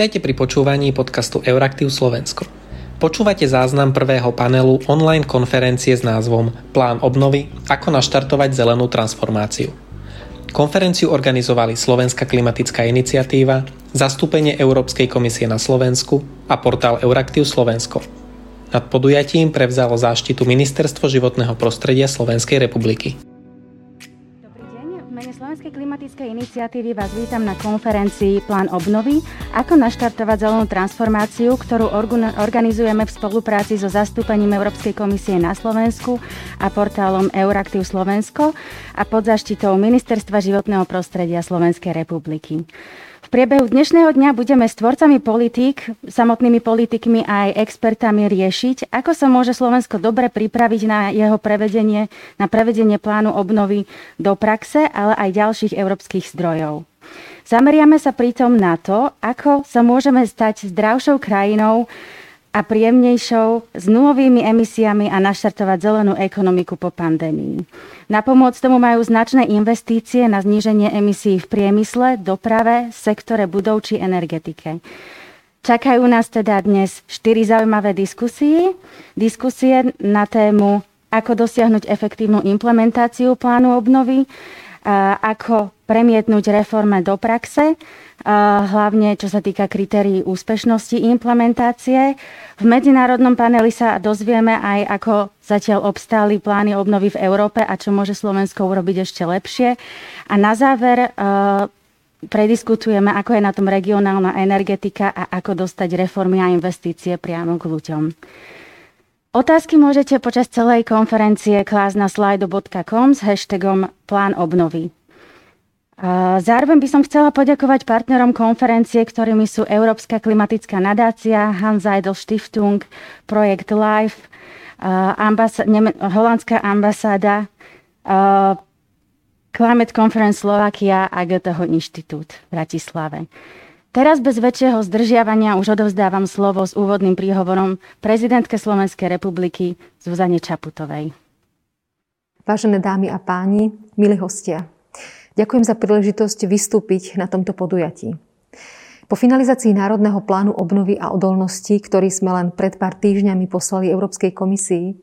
Vítajte pri počúvaní podcastu Euraktiv Slovensko. Počúvate záznam prvého panelu online konferencie s názvom Plán obnovy – ako naštartovať zelenú transformáciu. Konferenciu organizovali Slovenská klimatická iniciatíva, zastúpenie Európskej komisie na Slovensku a portál Euraktiv Slovensko. Nad podujatím prevzalo záštitu Ministerstvo životného prostredia Slovenskej republiky. Slovenskej klimatickej iniciatívy vás vítam na konferencii Plán obnovy, ako naštartovať zelenú transformáciu, ktorú organizujeme v spolupráci so zastúpením Európskej komisie na Slovensku a portálom Euraktiv Slovensko a pod zaštitou Ministerstva životného prostredia Slovenskej republiky. Priebehu dnešného dňa budeme s tvorcami politík, samotnými politikmi a aj expertami riešiť, ako sa môže Slovensko dobre pripraviť na jeho prevedenie, na prevedenie plánu obnovy do praxe, ale aj ďalších európskych zdrojov. Zameriame sa pritom na to, ako sa môžeme stať zdravšou krajinou, a príjemnejšou s nulovými emisiami a naštartovať zelenú ekonomiku po pandémii. Na pomoc tomu majú značné investície na zníženie emisí v priemysle, doprave, sektore budov či energetike. Čakajú nás teda dnes štyri zaujímavé diskusie. Diskusie na tému, ako dosiahnuť efektívnu implementáciu plánu obnovy, ako premietnúť reforme do praxe, hlavne čo sa týka kritérií úspešnosti implementácie. V medzinárodnom paneli sa dozvieme aj, ako zatiaľ obstáli plány obnovy v Európe a čo môže Slovensko urobiť ešte lepšie. A na záver prediskutujeme, ako je na tom regionálna energetika a ako dostať reformy a investície priamo k ľuďom. Otázky môžete počas celej konferencie klásť na slido.com s hashtagom plán obnovy. Zároveň by som chcela poďakovať partnerom konferencie, ktorými sú Európska klimatická nadácia, Hans Seidel Stiftung, Projekt LIFE, ambasa- Neme- holandská ambasáda, Climate Conference Slovakia a Goetheho inštitút v Bratislave. Teraz bez väčšieho zdržiavania už odovzdávam slovo s úvodným príhovorom prezidentke Slovenskej republiky Zuzane Čaputovej. Vážené dámy a páni, milí hostia, ďakujem za príležitosť vystúpiť na tomto podujatí. Po finalizácii Národného plánu obnovy a odolnosti, ktorý sme len pred pár týždňami poslali Európskej komisii,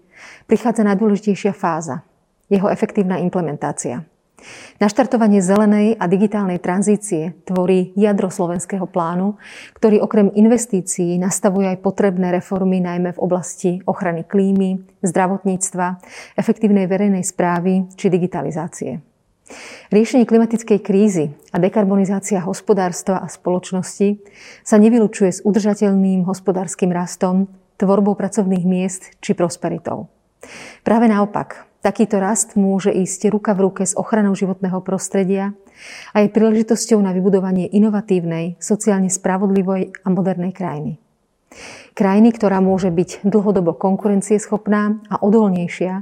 prichádza najdôležitejšia fáza, jeho efektívna implementácia – Naštartovanie zelenej a digitálnej tranzície tvorí jadro slovenského plánu, ktorý okrem investícií nastavuje aj potrebné reformy najmä v oblasti ochrany klímy, zdravotníctva, efektívnej verejnej správy či digitalizácie. Riešenie klimatickej krízy a dekarbonizácia hospodárstva a spoločnosti sa nevylučuje s udržateľným hospodárskym rastom, tvorbou pracovných miest či prosperitou. Práve naopak, Takýto rast môže ísť ruka v ruke s ochranou životného prostredia a je príležitosťou na vybudovanie inovatívnej, sociálne spravodlivej a modernej krajiny. Krajiny, ktorá môže byť dlhodobo konkurencieschopná a odolnejšia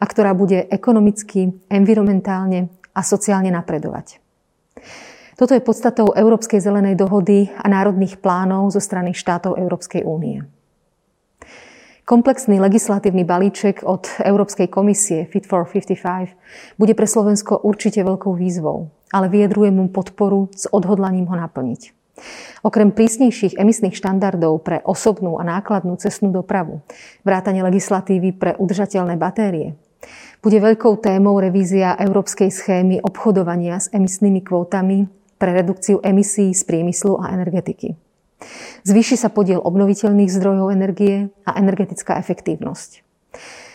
a ktorá bude ekonomicky, environmentálne a sociálne napredovať. Toto je podstatou Európskej zelenej dohody a národných plánov zo strany štátov Európskej únie. Komplexný legislatívny balíček od Európskej komisie Fit for 55 bude pre Slovensko určite veľkou výzvou, ale vyjadrujem mu podporu s odhodlaním ho naplniť. Okrem prísnejších emisných štandardov pre osobnú a nákladnú cestnú dopravu, vrátanie legislatívy pre udržateľné batérie, bude veľkou témou revízia európskej schémy obchodovania s emisnými kvótami pre redukciu emisí z priemyslu a energetiky. Zvýši sa podiel obnoviteľných zdrojov energie a energetická efektívnosť.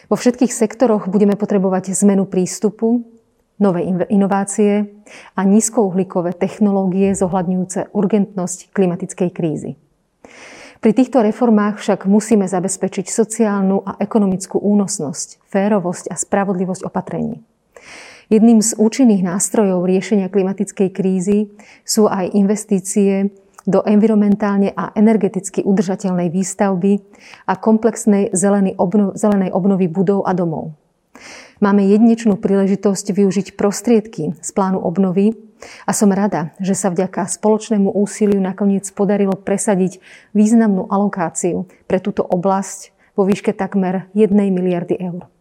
Vo všetkých sektoroch budeme potrebovať zmenu prístupu, nové inovácie a nízkouhlíkové technológie zohľadňujúce urgentnosť klimatickej krízy. Pri týchto reformách však musíme zabezpečiť sociálnu a ekonomickú únosnosť, férovosť a spravodlivosť opatrení. Jedným z účinných nástrojov riešenia klimatickej krízy sú aj investície do environmentálne a energeticky udržateľnej výstavby a komplexnej zelenej, obnov, zelenej obnovy budov a domov. Máme jedinečnú príležitosť využiť prostriedky z plánu obnovy a som rada, že sa vďaka spoločnému úsiliu nakoniec podarilo presadiť významnú alokáciu pre túto oblasť vo výške takmer 1 miliardy eur.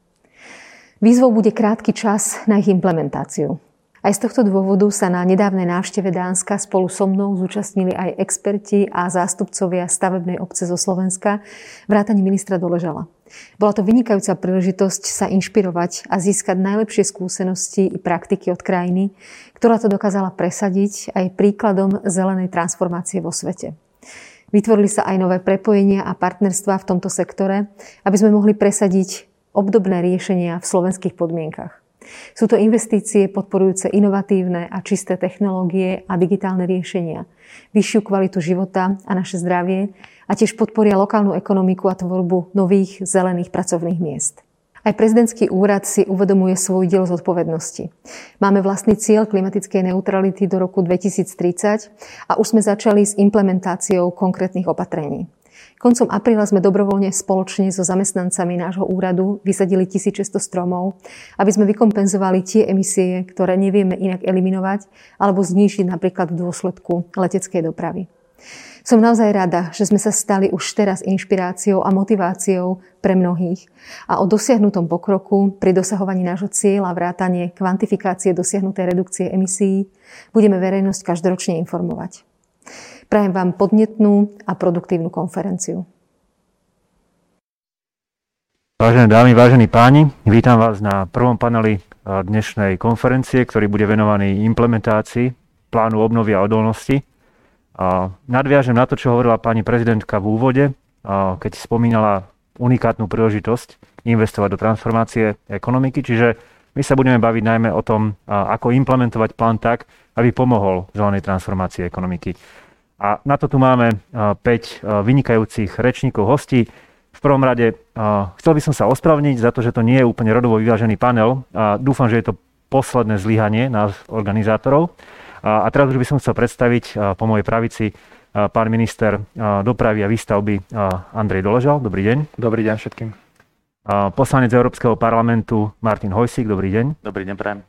Výzvou bude krátky čas na ich implementáciu. Aj z tohto dôvodu sa na nedávnej návšteve Dánska spolu so mnou zúčastnili aj experti a zástupcovia stavebnej obce zo Slovenska, vrátane ministra Doležala. Bola to vynikajúca príležitosť sa inšpirovať a získať najlepšie skúsenosti i praktiky od krajiny, ktorá to dokázala presadiť aj príkladom zelenej transformácie vo svete. Vytvorili sa aj nové prepojenia a partnerstva v tomto sektore, aby sme mohli presadiť obdobné riešenia v slovenských podmienkach. Sú to investície podporujúce inovatívne a čisté technológie a digitálne riešenia, vyššiu kvalitu života a naše zdravie a tiež podporia lokálnu ekonomiku a tvorbu nových zelených pracovných miest. Aj prezidentský úrad si uvedomuje svoj diel zodpovednosti. Máme vlastný cieľ klimatickej neutrality do roku 2030 a už sme začali s implementáciou konkrétnych opatrení. Koncom apríla sme dobrovoľne spoločne so zamestnancami nášho úradu vysadili 1600 stromov, aby sme vykompenzovali tie emisie, ktoré nevieme inak eliminovať alebo znížiť napríklad v dôsledku leteckej dopravy. Som naozaj rada, že sme sa stali už teraz inšpiráciou a motiváciou pre mnohých a o dosiahnutom pokroku pri dosahovaní nášho cieľa vrátanie kvantifikácie dosiahnutej redukcie emisí budeme verejnosť každoročne informovať. Prajem vám podnetnú a produktívnu konferenciu. Vážené dámy, vážení páni, vítam vás na prvom paneli eh, dnešnej konferencie, ktorý bude venovaný implementácii plánu obnovy a odolnosti. Nadviažem na to, čo hovorila pani prezidentka v úvode, keď spomínala unikátnu príležitosť investovať do transformácie ekonomiky, čiže my sa budeme baviť najmä o tom, ako implementovať plán tak, aby pomohol zelenej transformácii ekonomiky. A na to tu máme 5 vynikajúcich rečníkov, hostí. V prvom rade chcel by som sa ospravniť za to, že to nie je úplne rodovo vyvážený panel. A dúfam, že je to posledné zlyhanie nás organizátorov. A teraz už by som chcel predstaviť po mojej pravici pán minister dopravy a výstavby Andrej Doležal. Dobrý deň. Dobrý deň všetkým. Poslanec Európskeho parlamentu Martin Hojsík. Dobrý deň. Dobrý deň, prajem.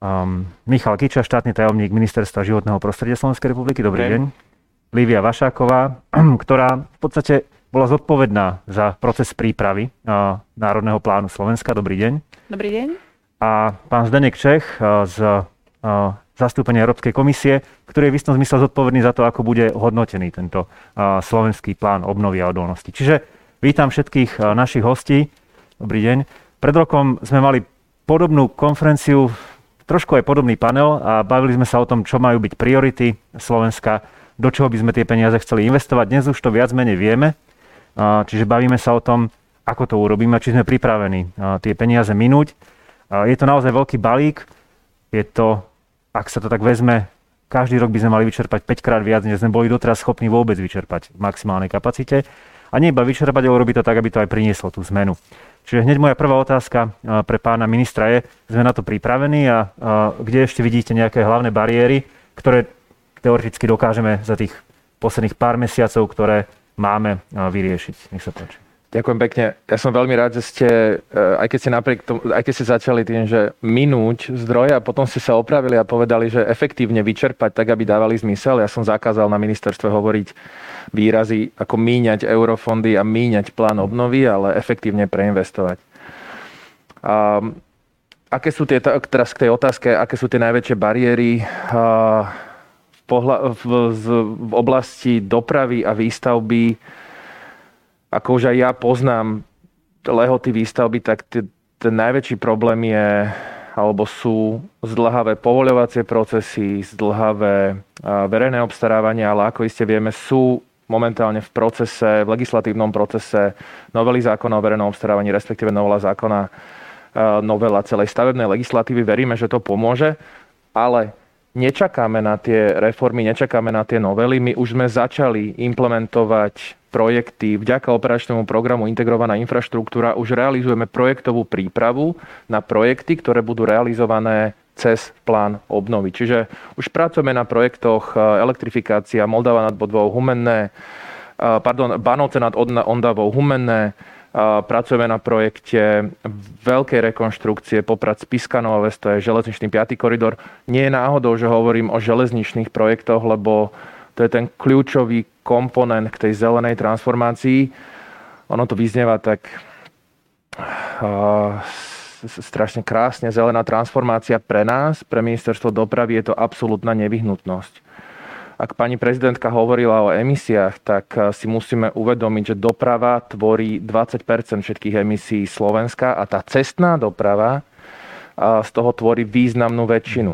Um, Michal Kiča, štátny tajomník Ministerstva životného prostredia Slovenskej republiky. Dobrý deň. deň. Lívia Vašáková, ktorá v podstate bola zodpovedná za proces prípravy Národného plánu Slovenska. Dobrý deň. Dobrý deň. A pán Zdenek Čech z zastúpenia Európskej komisie, ktorý je v istom zmysle zodpovedný za to, ako bude hodnotený tento slovenský plán obnovy a odolnosti. Čiže vítam všetkých našich hostí. Dobrý deň. Pred rokom sme mali podobnú konferenciu, trošku aj podobný panel a bavili sme sa o tom, čo majú byť priority Slovenska do čoho by sme tie peniaze chceli investovať. Dnes už to viac menej vieme, čiže bavíme sa o tom, ako to urobíme, či sme pripravení tie peniaze minúť. Je to naozaj veľký balík, je to, ak sa to tak vezme, každý rok by sme mali vyčerpať 5 krát viac, než sme boli doteraz schopní vôbec vyčerpať v maximálnej kapacite. A nie iba vyčerpať, ale urobiť to tak, aby to aj prinieslo tú zmenu. Čiže hneď moja prvá otázka pre pána ministra je, sme na to pripravení a kde ešte vidíte nejaké hlavné bariéry, ktoré teoreticky dokážeme za tých posledných pár mesiacov, ktoré máme vyriešiť. Nech sa páči. Ďakujem pekne. Ja som veľmi rád, že ste, e, aj keď ste, napriek tomu, aj keď ste začali tým, že minúť zdroje a potom ste sa opravili a povedali, že efektívne vyčerpať tak, aby dávali zmysel. Ja som zakázal na ministerstve hovoriť výrazy ako míňať eurofondy a míňať plán obnovy, ale efektívne preinvestovať. A, aké sú tie, teraz k tej otázke, aké sú tie najväčšie bariéry? V, z, v oblasti dopravy a výstavby, ako už aj ja poznám lehoty výstavby, tak ten najväčší problém je, alebo sú zdlhavé povoľovacie procesy, zdlhavé verejné obstarávania, ale ako iste vieme, sú momentálne v procese, v legislatívnom procese novely zákona o verejnom obstarávaní, respektíve novela zákona, novela celej stavebnej legislatívy. Veríme, že to pomôže, ale nečakáme na tie reformy, nečakáme na tie novely. My už sme začali implementovať projekty. Vďaka operačnému programu Integrovaná infraštruktúra už realizujeme projektovú prípravu na projekty, ktoré budú realizované cez plán obnovy. Čiže už pracujeme na projektoch e, elektrifikácia Moldava nad Bodvou Humenné, e, pardon, Banovce nad Ondavou Humenné, Pracujeme na projekte veľkej rekonštrukcie Poprad Spiskanova Ves, to je železničný 5. koridor. Nie je náhodou, že hovorím o železničných projektoch, lebo to je ten kľúčový komponent k tej zelenej transformácii. Ono to vyznieva tak strašne krásne, zelená transformácia pre nás, pre ministerstvo dopravy je to absolútna nevyhnutnosť. Ak pani prezidentka hovorila o emisiách, tak eh, si musíme uvedomiť, že doprava tvorí 20% všetkých emisí Slovenska a tá cestná doprava z toho tvorí významnú väčšinu.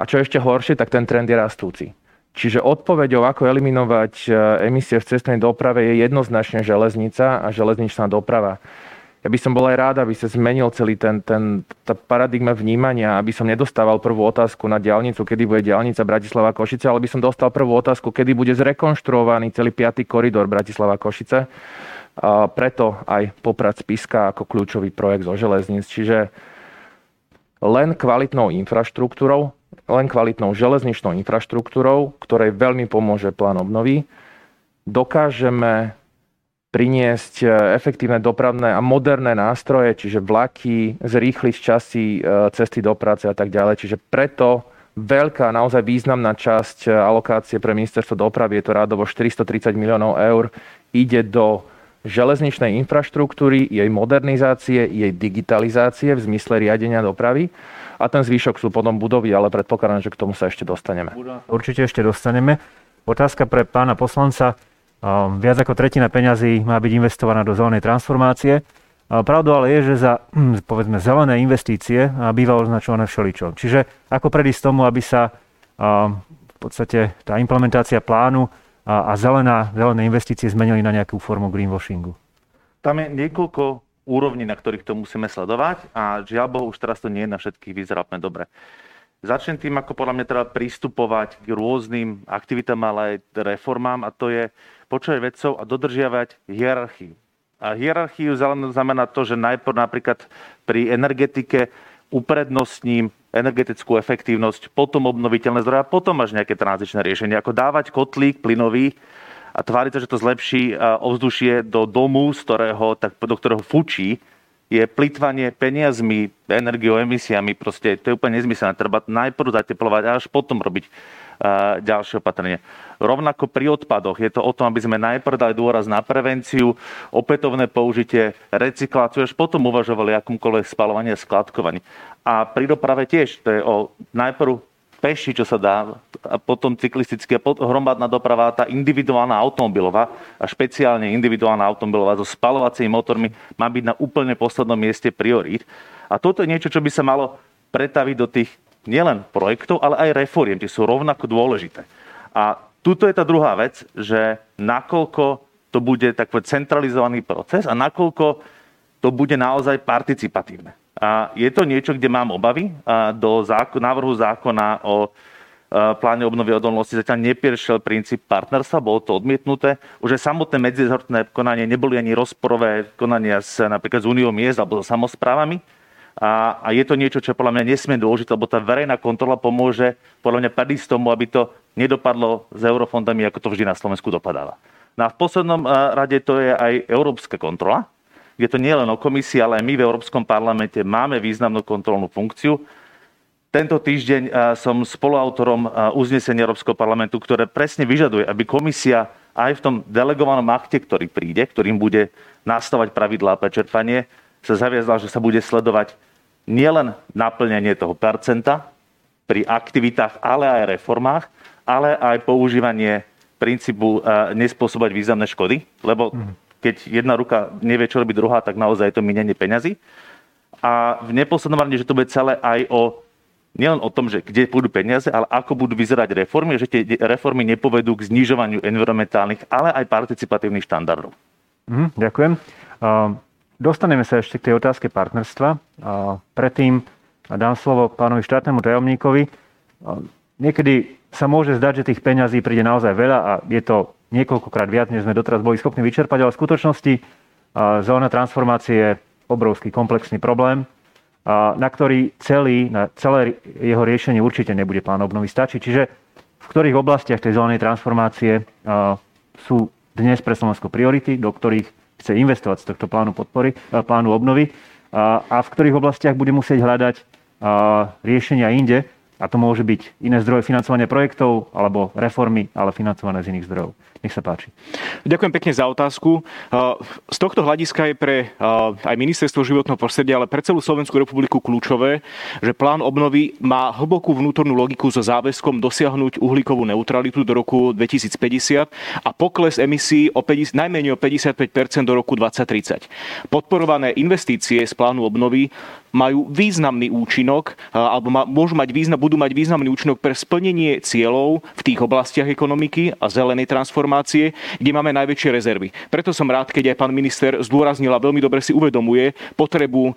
A čo ešte horšie, tak ten trend je rastúci. Čiže odpoveďou, ako eliminovať e, emisie v cestnej doprave, je jednoznačne železnica a železničná doprava. Ja by som bol aj rád, aby sa zmenil celý ten, ten tá paradigma vnímania, aby som nedostával prvú otázku na diálnicu, kedy bude diálnica Bratislava Košice, ale by som dostal prvú otázku, kedy bude zrekonštruovaný celý piatý koridor Bratislava Košice. A preto aj Poprad Spiska ako kľúčový projekt zo železníc. Čiže len kvalitnou infraštruktúrou, len kvalitnou železničnou infraštruktúrou, ktorej veľmi pomôže plán obnovy, dokážeme priniesť e, efektívne dopravné a moderné nástroje, čiže vlaky, zrýchliť časy e, cesty do práce a tak ďalej. Čiže preto veľká, naozaj významná časť e, alokácie pre ministerstvo dopravy, je to rádovo 430 miliónov eur, ide do železničnej infraštruktúry, jej modernizácie, jej digitalizácie v zmysle riadenia dopravy a ten zvyšok sú potom budovy, ale predpokladám, že k tomu sa ešte dostaneme. Určite ešte dostaneme. Otázka pre pána poslanca. Viac ako tretina peňazí má byť investovaná do zelenej transformácie. Pravdou ale je, že za hm, povedzme zelené investície býva označované všeličo. Čiže ako predísť tomu, aby sa v podstate tá implementácia plánu a zelená, zelené investície zmenili na nejakú formu greenwashingu? Tam je niekoľko úrovni, na ktorých to musíme sledovať a žiaľ Bohu, už teraz to nie je na všetkých vyzerá dobre. Začnem tým, ako podľa mňa treba pristupovať k rôznym aktivitám, ale aj reformám a to je počúvať vedcov a dodržiavať hierarchiu. A hierarchiu znamená to, že najprv napríklad pri energetike uprednostním energetickú efektívnosť, potom obnoviteľné zdroje a potom máš nejaké tranzičné riešenie. Ako dávať kotlík plynový a tváriť sa, že to zlepší ovzdušie do domu, z ktorého, tak, do ktorého fučí, je plitvanie peniazmi, energiou, emisiami. Proste to je úplne nezmyselné. Treba najprv zateplovať a až potom robiť ďalšie opatrenie. Rovnako pri odpadoch je to o tom, aby sme najprv dali dôraz na prevenciu, opätovné použitie, recykláciu, až potom uvažovali akomkoľvek spalovanie a skladkovanie. A pri doprave tiež, to je o najprv peši, čo sa dá, a potom cyklistické, hromadná doprava, tá individuálna automobilová a špeciálne individuálna automobilová so spalovacími motormi má byť na úplne poslednom mieste priorít. A toto je niečo, čo by sa malo pretaviť do tých nielen projektov, ale aj reforiem, tie sú rovnako dôležité. A tuto je tá druhá vec, že nakoľko to bude takový centralizovaný proces a nakoľko to bude naozaj participatívne. A je to niečo, kde mám obavy. A do zákon, návrhu zákona o e, pláne obnovy odolnosti zatiaľ neprišiel princíp partnerstva, bolo to odmietnuté. Už aj samotné medzirezortné konanie neboli ani rozporové konania s, napríklad s Uniou miest alebo so samozprávami. A, a je to niečo, čo podľa mňa nesmie dôležité, lebo tá verejná kontrola pomôže podľa mňa predísť tomu, aby to nedopadlo s eurofondami, ako to vždy na Slovensku dopadáva. No a v poslednom e, rade to je aj európska kontrola, kde to nie len o komisii, ale aj my v Európskom parlamente máme významnú kontrolnú funkciu. Tento týždeň som spoluautorom uznesenia Európskeho parlamentu, ktoré presne vyžaduje, aby komisia aj v tom delegovanom akte, ktorý príde, ktorým bude nastavať pravidlá pre čerpanie, sa zaviazala, že sa bude sledovať nielen naplňanie toho percenta pri aktivitách, ale aj reformách, ale aj používanie princípu nespôsobať významné škody, lebo mm keď jedna ruka nevie, čo robí druhá, tak naozaj je to minenie peňazí. A v neposlednom rade, že to bude celé aj o nielen o tom, že kde budú peniaze, ale ako budú vyzerať reformy, že tie reformy nepovedú k znižovaniu environmentálnych, ale aj participatívnych štandardov. Mm, ďakujem. Uh, dostaneme sa ešte k tej otázke partnerstva. Predtým dám slovo pánovi štátnemu tajomníkovi. Niekedy sa môže zdať, že tých peňazí príde naozaj veľa a je to niekoľkokrát viac, než sme doteraz boli schopní vyčerpať, ale v skutočnosti zelená transformácia je obrovský komplexný problém, na ktorý celý, na celé jeho riešenie určite nebude plán obnovy stačiť. Čiže v ktorých oblastiach tej zelenej transformácie sú dnes pre Slovensko priority, do ktorých chce investovať z tohto plánu podpory, plánu obnovy a v ktorých oblastiach bude musieť hľadať riešenia inde, A to môže byť iné zdroje financovania projektov alebo reformy, ale financované z iných zdrojov. Nech sa páči. Ďakujem pekne za otázku. Z tohto hľadiska je pre aj ministerstvo životného prostredia, ale pre celú Slovenskú republiku kľúčové, že plán obnovy má hlbokú vnútornú logiku so záväzkom dosiahnuť uhlíkovú neutralitu do roku 2050 a pokles emisí o 50, najmenej o 55% do roku 2030. Podporované investície z plánu obnovy majú významný účinok, alebo môžu mať význam, budú mať významný účinok pre splnenie cieľov v tých oblastiach ekonomiky a zelenej transformácie, kde máme najväčšie rezervy. Preto som rád, keď aj pán minister zdôraznil a veľmi dobre si uvedomuje potrebu,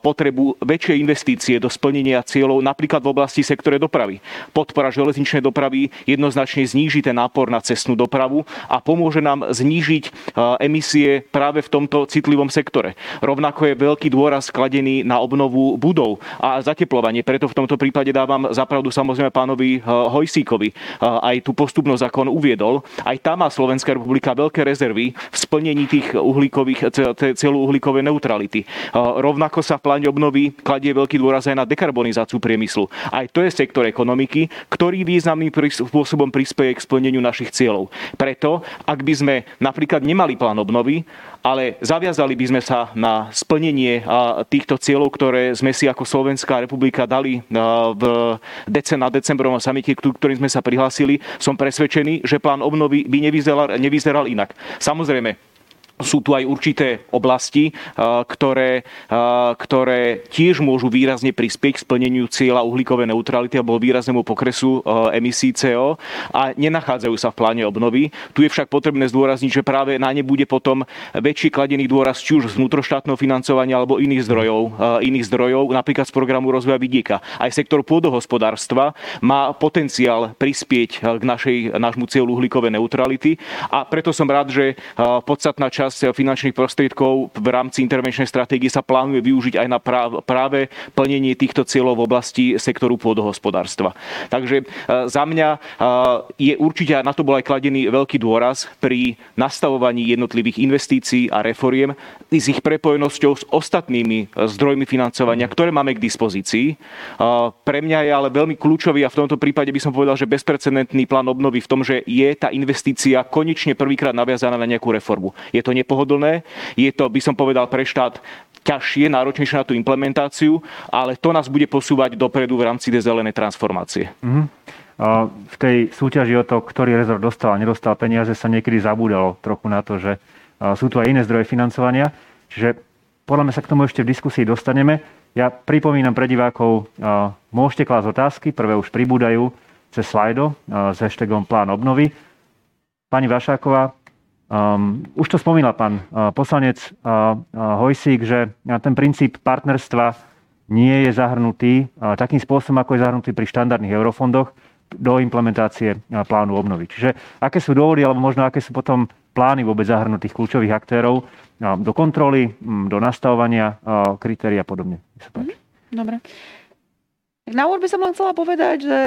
potrebu väčšej investície do splnenia cieľov napríklad v oblasti sektore dopravy. Podpora železničnej dopravy jednoznačne zníži ten nápor na cestnú dopravu a pomôže nám znížiť emisie práve v tomto citlivom sektore. Rovnako je veľký dôraz skladený na obnovu budov a zateplovanie. Preto v tomto prípade dávam zapravdu samozrejme pánovi eh, Hojsíkovi. Eh, aj tú postupnosť, ako on uviedol, aj tam má Slovenská republika veľké rezervy v splnení tých uhlíkových, celú uhlíkovej neutrality. Rovnako sa v pláne obnovy kladie veľký dôraz aj na dekarbonizáciu priemyslu. Aj to je sektor ekonomiky, ktorý významným spôsobom prispieje k splneniu našich cieľov. Preto, ak by sme napríklad nemali plán obnovy, ale zaviazali by sme sa na splnenie týchto cieľov, ktoré sme si ako Slovenská republika dali v decen na decembrovom samite, ktorým sme sa prihlásili. Som presvedčený, že plán obnovy by nevyzeral, nevyzeral inak. Samozrejme, sú tu aj určité oblasti, ktoré, ktoré tiež môžu výrazne prispieť k splneniu cieľa uhlíkovej neutrality alebo výraznému pokresu emisí CO a nenachádzajú sa v pláne obnovy. Tu je však potrebné zdôrazniť, že práve na ne bude potom väčší kladený dôraz či už z vnútroštátneho financovania alebo iných zdrojov, iných zdrojov, napríklad z programu rozvoja vidieka. Aj sektor pôdohospodárstva má potenciál prispieť k našej, nášmu cieľu uhlíkovej neutrality a preto som rád, že podstatná časť časť finančných prostriedkov v rámci intervenčnej stratégie sa plánuje využiť aj na práve plnenie týchto cieľov v oblasti sektoru pôdohospodárstva. Takže e, za mňa e, je určite, na to bol aj kladený veľký dôraz pri nastavovaní jednotlivých investícií a reforiem s ich prepojenosťou s ostatnými zdrojmi financovania, ktoré máme k dispozícii. Pre mňa je ale veľmi kľúčový a v tomto prípade by som povedal, že bezprecedentný plán obnovy v tom, že je tá investícia konečne prvýkrát naviazaná na nejakú reformu. Je to nepohodlné. Je to, by som povedal, pre štát ťažšie, náročnejšie na tú implementáciu, ale to nás bude posúvať dopredu v rámci tej zelenej transformácie. Mm-hmm. V tej súťaži o to, ktorý rezort dostal a nedostal peniaze, sa niekedy zabúdalo trochu na to, že sú tu aj iné zdroje financovania. Čiže podľa mňa sa k tomu ešte v diskusii dostaneme. Ja pripomínam pre divákov, môžete klásť otázky, prvé už pribúdajú cez slajdo s hashtagom plán obnovy. Pani Vašáková, Um, už to spomínal pán uh, poslanec uh, uh, Hojsík, že ten princíp partnerstva nie je zahrnutý uh, takým spôsobom, ako je zahrnutý pri štandardných eurofondoch do implementácie uh, plánu obnovy. Čiže aké sú dôvody, alebo možno aké sú potom plány vôbec zahrnutých kľúčových aktérov uh, do kontroly, um, do nastavovania uh, kritérií a podobne. Mhm. Dobre. Na úvod by som len chcela povedať, že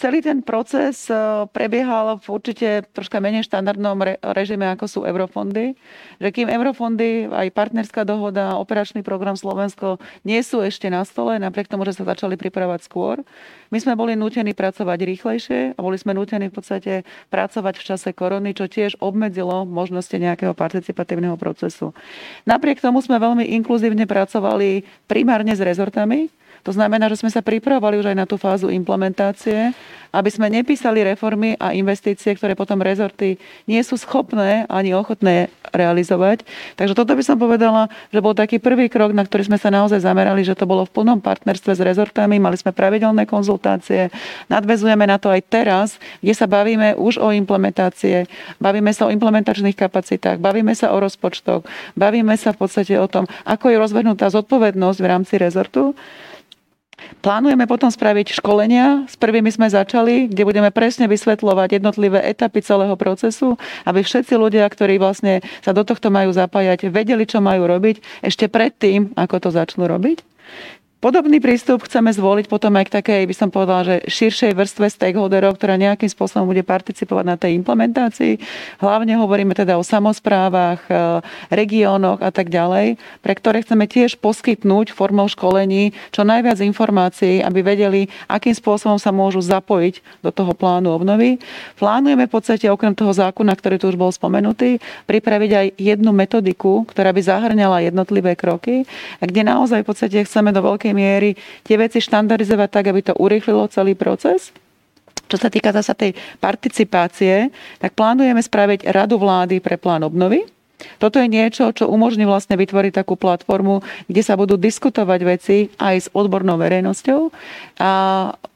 celý ten proces e, prebiehal v určite troška menej štandardnom re- režime, ako sú eurofondy. Že kým eurofondy, aj partnerská dohoda, operačný program Slovensko nie sú ešte na stole, napriek tomu, že sa začali pripravovať skôr, my sme boli nútení pracovať rýchlejšie a boli sme nútení v podstate pracovať v čase korony, čo tiež obmedzilo možnosti nejakého participatívneho procesu. Napriek tomu sme veľmi inkluzívne pracovali primárne s rezortami, to znamená, že sme sa pripravovali už aj na tú fázu implementácie, aby sme nepísali reformy a investície, ktoré potom rezorty nie sú schopné ani ochotné realizovať. Takže toto by som povedala, že bol taký prvý krok, na ktorý sme sa naozaj zamerali, že to bolo v plnom partnerstve s rezortami, mali sme pravidelné konzultácie, nadvezujeme na to aj teraz, kde sa bavíme už o implementácie, bavíme sa o implementačných kapacitách, bavíme sa o rozpočtoch, bavíme sa v podstate o tom, ako je rozbehnutá zodpovednosť v rámci rezortu. Plánujeme potom spraviť školenia. S prvými sme začali, kde budeme presne vysvetľovať jednotlivé etapy celého procesu, aby všetci ľudia, ktorí vlastne sa do tohto majú zapájať, vedeli, čo majú robiť ešte predtým, ako to začnú robiť. Podobný prístup chceme zvoliť potom aj k takej, by som povedala, že širšej vrstve stakeholderov, ktorá nejakým spôsobom bude participovať na tej implementácii. Hlavne hovoríme teda o samozprávach, e, regiónoch a tak ďalej, pre ktoré chceme tiež poskytnúť formou školení čo najviac informácií, aby vedeli, akým spôsobom sa môžu zapojiť do toho plánu obnovy. Plánujeme v podstate okrem toho zákona, ktorý tu už bol spomenutý, pripraviť aj jednu metodiku, ktorá by zahrňala jednotlivé kroky, kde naozaj v podstate chceme do veľkej miery tie veci štandardizovať tak, aby to urýchlilo celý proces. Čo sa týka zasa tej participácie, tak plánujeme spraviť radu vlády pre plán obnovy, toto je niečo, čo umožní vlastne vytvoriť takú platformu, kde sa budú diskutovať veci aj s odbornou verejnosťou. A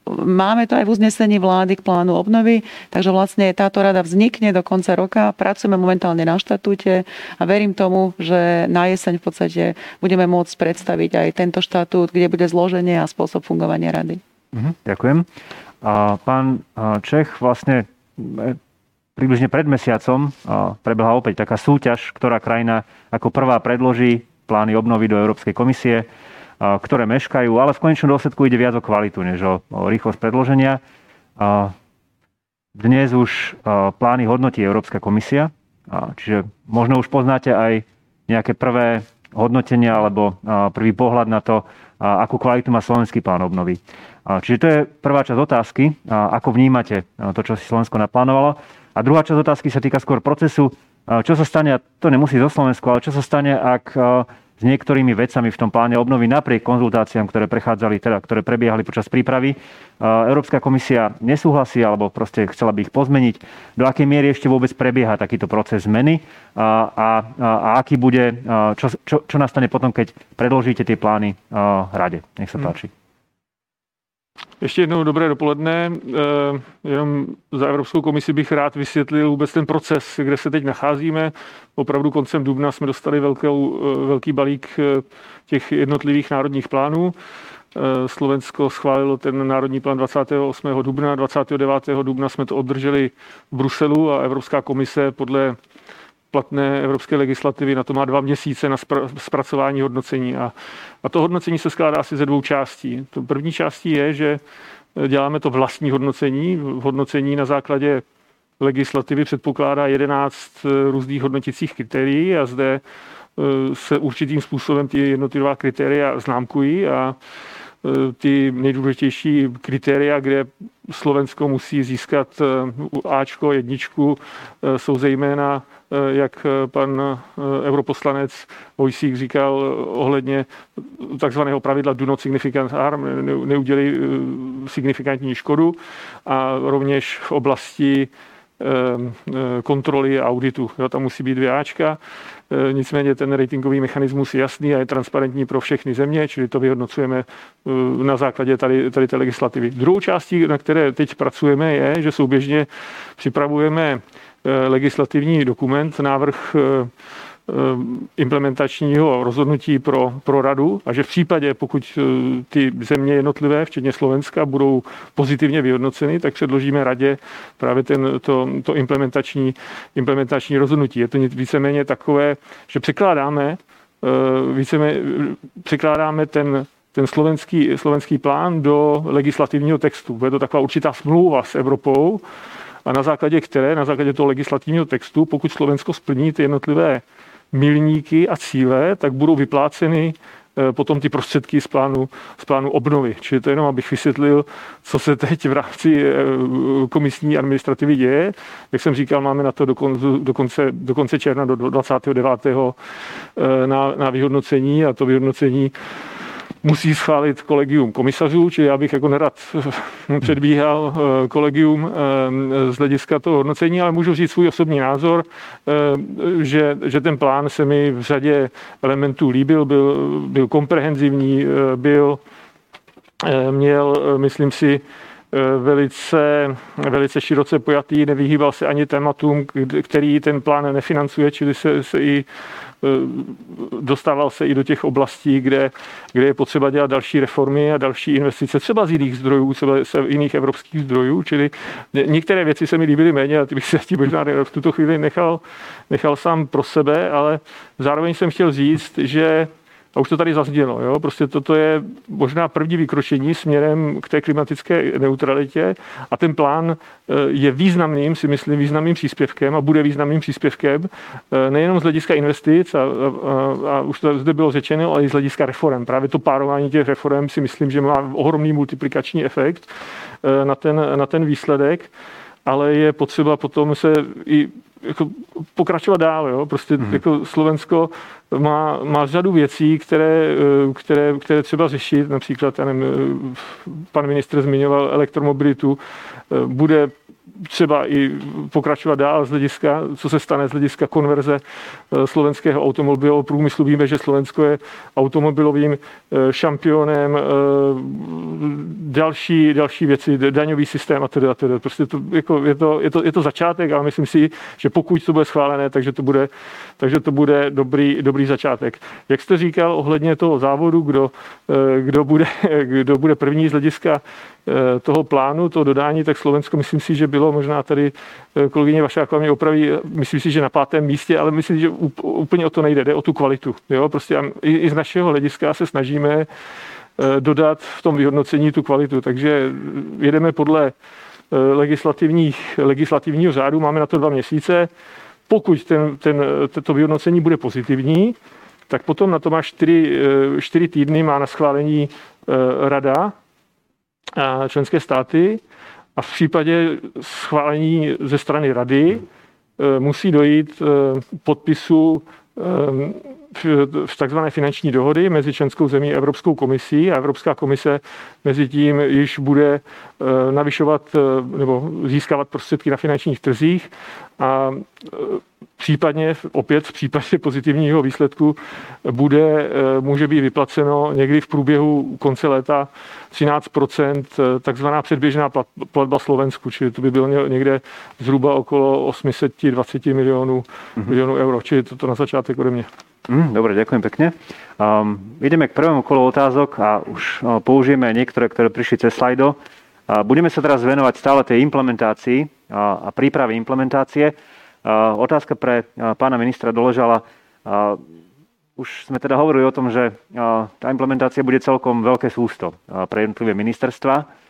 máme to aj v uznesení vlády k plánu obnovy, takže vlastne táto rada vznikne do konca roka. Pracujeme momentálne na štatúte a verím tomu, že na jeseň v podstate budeme môcť predstaviť aj tento štatút, kde bude zloženie a spôsob fungovania rady. Mhm, ďakujem. A pán Čech vlastne e, približne pred mesiacom prebehla opäť taká súťaž, ktorá krajina ako prvá predloží plány obnovy do Európskej komisie, ktoré meškajú, ale v konečnom dôsledku ide viac o kvalitu, než o, rýchlosť predloženia. Dnes už plány hodnotí Európska komisia, čiže možno už poznáte aj nejaké prvé hodnotenia alebo prvý pohľad na to, akú kvalitu má slovenský plán obnovy. Čiže to je prvá časť otázky, ako vnímate to, čo si Slovensko naplánovalo. A druhá časť otázky sa týka skôr procesu, čo sa stane, a to nemusí zo Slovensku, ale čo sa stane, ak s niektorými vecami v tom pláne obnovy napriek konzultáciám, ktoré prechádzali, teda, ktoré prebiehali počas prípravy, Európska komisia nesúhlasí alebo proste chcela by ich pozmeniť. Do akej miery ešte vôbec prebieha takýto proces zmeny a, a, a aký bude, čo, čo, čo nastane potom, keď predložíte tie plány rade. Nech sa mhm. páči. Hmm. Ještě jednou dobré dopoledne. Eh, jenom za Evropskou komisi bych rád vysvětlil vůbec ten proces, kde se teď nacházíme. Opravdu koncem dubna jsme dostali velkou, eh, velký balík eh, těch jednotlivých národních plánů. Slovensko schválilo ten národní plán 28. dubna, 29. dubna jsme to obdrželi v Bruselu a Evropská komise podle platné evropské legislativy na to má dva měsíce na zpracování hodnocení. A, a to hodnocení se skládá asi ze dvou částí. To první částí je, že děláme to vlastní hodnocení, hodnocení na základě legislativy předpokládá 11 různých hodnoticích kritérií a zde eh, se určitým způsobem ty jednotlivá kritéria známkují a eh, ty nejdůležitější kritéria, kde Slovensko musí získat eh, Ačko, jedničku, jsou zejména Eh, jak eh, pan eh, europoslanec Vojsík říkal ohledně takzvaného pravidla do not significant harm, neudělej signifikantní škodu a rovněž v oblasti kontroly a auditu. Jo, tam musí být dvě Ačka. Nicméně ten ratingový mechanismus je jasný a je transparentní pro všechny země, čili to vyhodnocujeme na základě tady, tady té legislativy. Druhou částí, na které teď pracujeme, je, že souběžně připravujeme legislativní dokument, návrh eh, eh, implementačního rozhodnutí pro, pro radu a že v případě, pokud ty země jednotlivé, včetně Slovenska, budou pozitivně vyhodnoceny, tak předložíme radě právě ten, to, to implementační, implementační rozhodnutí. Je to víceméně takové, že překládáme, víceméně, překládáme ten, ten slovenský, slovenský plán do legislativního textu. Je to taková určitá smlouva s Evropou, a na základě které, na základě toho legislativního textu, pokud Slovensko splní ty jednotlivé milníky a cíle, tak budou vypláceny eh, potom ty prostředky z plánu, z plánu obnovy. Čili to jenom, abych vysvětlil, co se teď v rámci eh, komisní administrativy děje. Jak jsem říkal, máme na to do, konce, do, konce, do konce června, do 29. Eh, na, na vyhodnocení a to vyhodnocení musí schválit kolegium komisařů, čili já bych jako nerad předbíhal eh, kolegium eh, z hlediska toho hodnocení, ale můžu říct svůj osobní názor, eh, že, že ten plán se mi v řadě elementů líbil, byl, byl komprehenzivní, byl, měl, myslím si, velice, velice široce pojatý, nevyhýbal se ani tématům, který ten plán nefinancuje, čili se, se i dostával se i do těch oblastí, kde, kde je potřeba dělat další reformy a další investice, třeba z jiných zdrojů, třeba z jiných evropských zdrojů, čili některé věci se mi líbily méně a ty bych se tím možná v tuto chvíli nechal, nechal sám pro sebe, ale zároveň jsem chtěl říct, že A už to tady zaznělo. Jo? Prostě toto je možná první vykročení směrem k té klimatické neutralitě a ten plán je významným, si myslím, významným příspěvkem a bude významným příspěvkem nejenom z hlediska investic a, a, a už to zde bylo řečeno, ale i z hlediska reform. Právě to párování těch reform si myslím, že má ohromný multiplikační efekt na ten, na ten výsledek ale je potřeba potom se i jako pokračovat dál. Jo? Prostě hmm. jako Slovensko má, má řadu věcí, které, které, které třeba řešit. Například, já nevím, pan ministr zmiňoval elektromobilitu. Bude třeba i pokračovat dál z hlediska, co se stane z hlediska konverze eh, slovenského automobilového průmyslu. Víme, že Slovensko je automobilovým eh, šampionem, eh, další, další věci, daňový systém a tedy. A. Prostě to, jako, je, to, je, to, je to začátek, ale myslím si, že pokud to bude schválené, takže to bude, takže to bude dobrý, dobrý začátek. Jak jste říkal ohledně toho závodu, kdo, kdo, bude, kdo bude první z hlediska toho plánu, toho dodání, tak Slovensko myslím si, že bylo možná tady eh, kolegyně Vašáková mě opraví, myslím si, že na pátém místě, ale myslím že úplně o to nejde, jde o tu kvalitu. Jo? Prostě i z našeho hlediska se snažíme eh, dodat v tom vyhodnocení tu kvalitu, takže jedeme podle legislativních, legislativního řádu, máme na to dva měsíce. Pokud ten, ten, to vyhodnocení bude pozitivní, tak potom na to má čtyři, čtyři týdny, má na schválení rada členské státy a v případě schválení ze strany rady e, musí dojít e, podpisu e, v takzvané finanční dohody mezi členskou zemí a Evropskou komisí a Evropská komise mezi tím již bude navyšovat nebo získávat prostředky na finančních trzích a Případně opět v případě pozitivního výsledku bude, eh, může být vyplaceno někdy v průběhu konce léta 13 eh, takzvaná předběžná platba Slovensku, čili to by bylo někde zhruba okolo 820 milionů, mm-hmm. milionů euro, čili toto na začátek ode mě. Mm, dobre, ďakujem pekne. Um, ideme k prvému kolu otázok a už uh, použijeme niektoré, ktoré prišli cez slajdo. Budeme sa teraz venovať stále tej implementácii a príprave implementácie. Otázka pre pána ministra Doležala. Už sme teda hovorili o tom, že tá implementácia bude celkom veľké sústo pre jednotlivé ministerstva.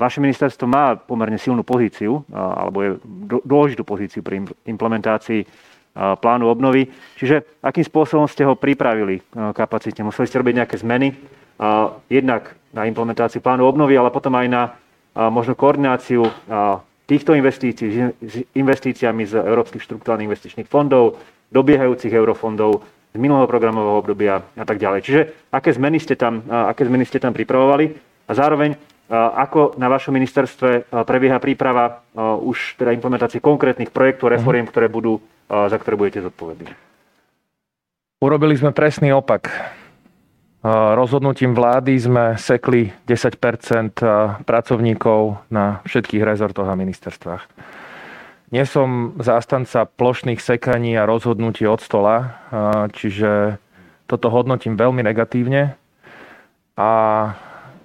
Vaše ministerstvo má pomerne silnú pozíciu, alebo je dôležitú pozíciu pri implementácii plánu obnovy. Čiže akým spôsobom ste ho pripravili kapacitne? Museli ste robiť nejaké zmeny, jednak na implementáciu plánu obnovy, ale potom aj na možno koordináciu týchto investícií s investíciami z európskych štruktúrnych investičných fondov, dobiehajúcich eurofondov, z minulého programového obdobia a tak ďalej. Čiže aké zmeny ste tam, aké zmeny ste tam pripravovali a zároveň ako na vašom ministerstve prebieha príprava už teda implementácie konkrétnych projektov, mhm. reforiem, ktoré budú, za ktoré budete zodpovední? Urobili sme presný opak. Rozhodnutím vlády sme sekli 10% pracovníkov na všetkých rezortoch a ministerstvách. Nie som zástanca plošných sekaní a rozhodnutí od stola, čiže toto hodnotím veľmi negatívne. A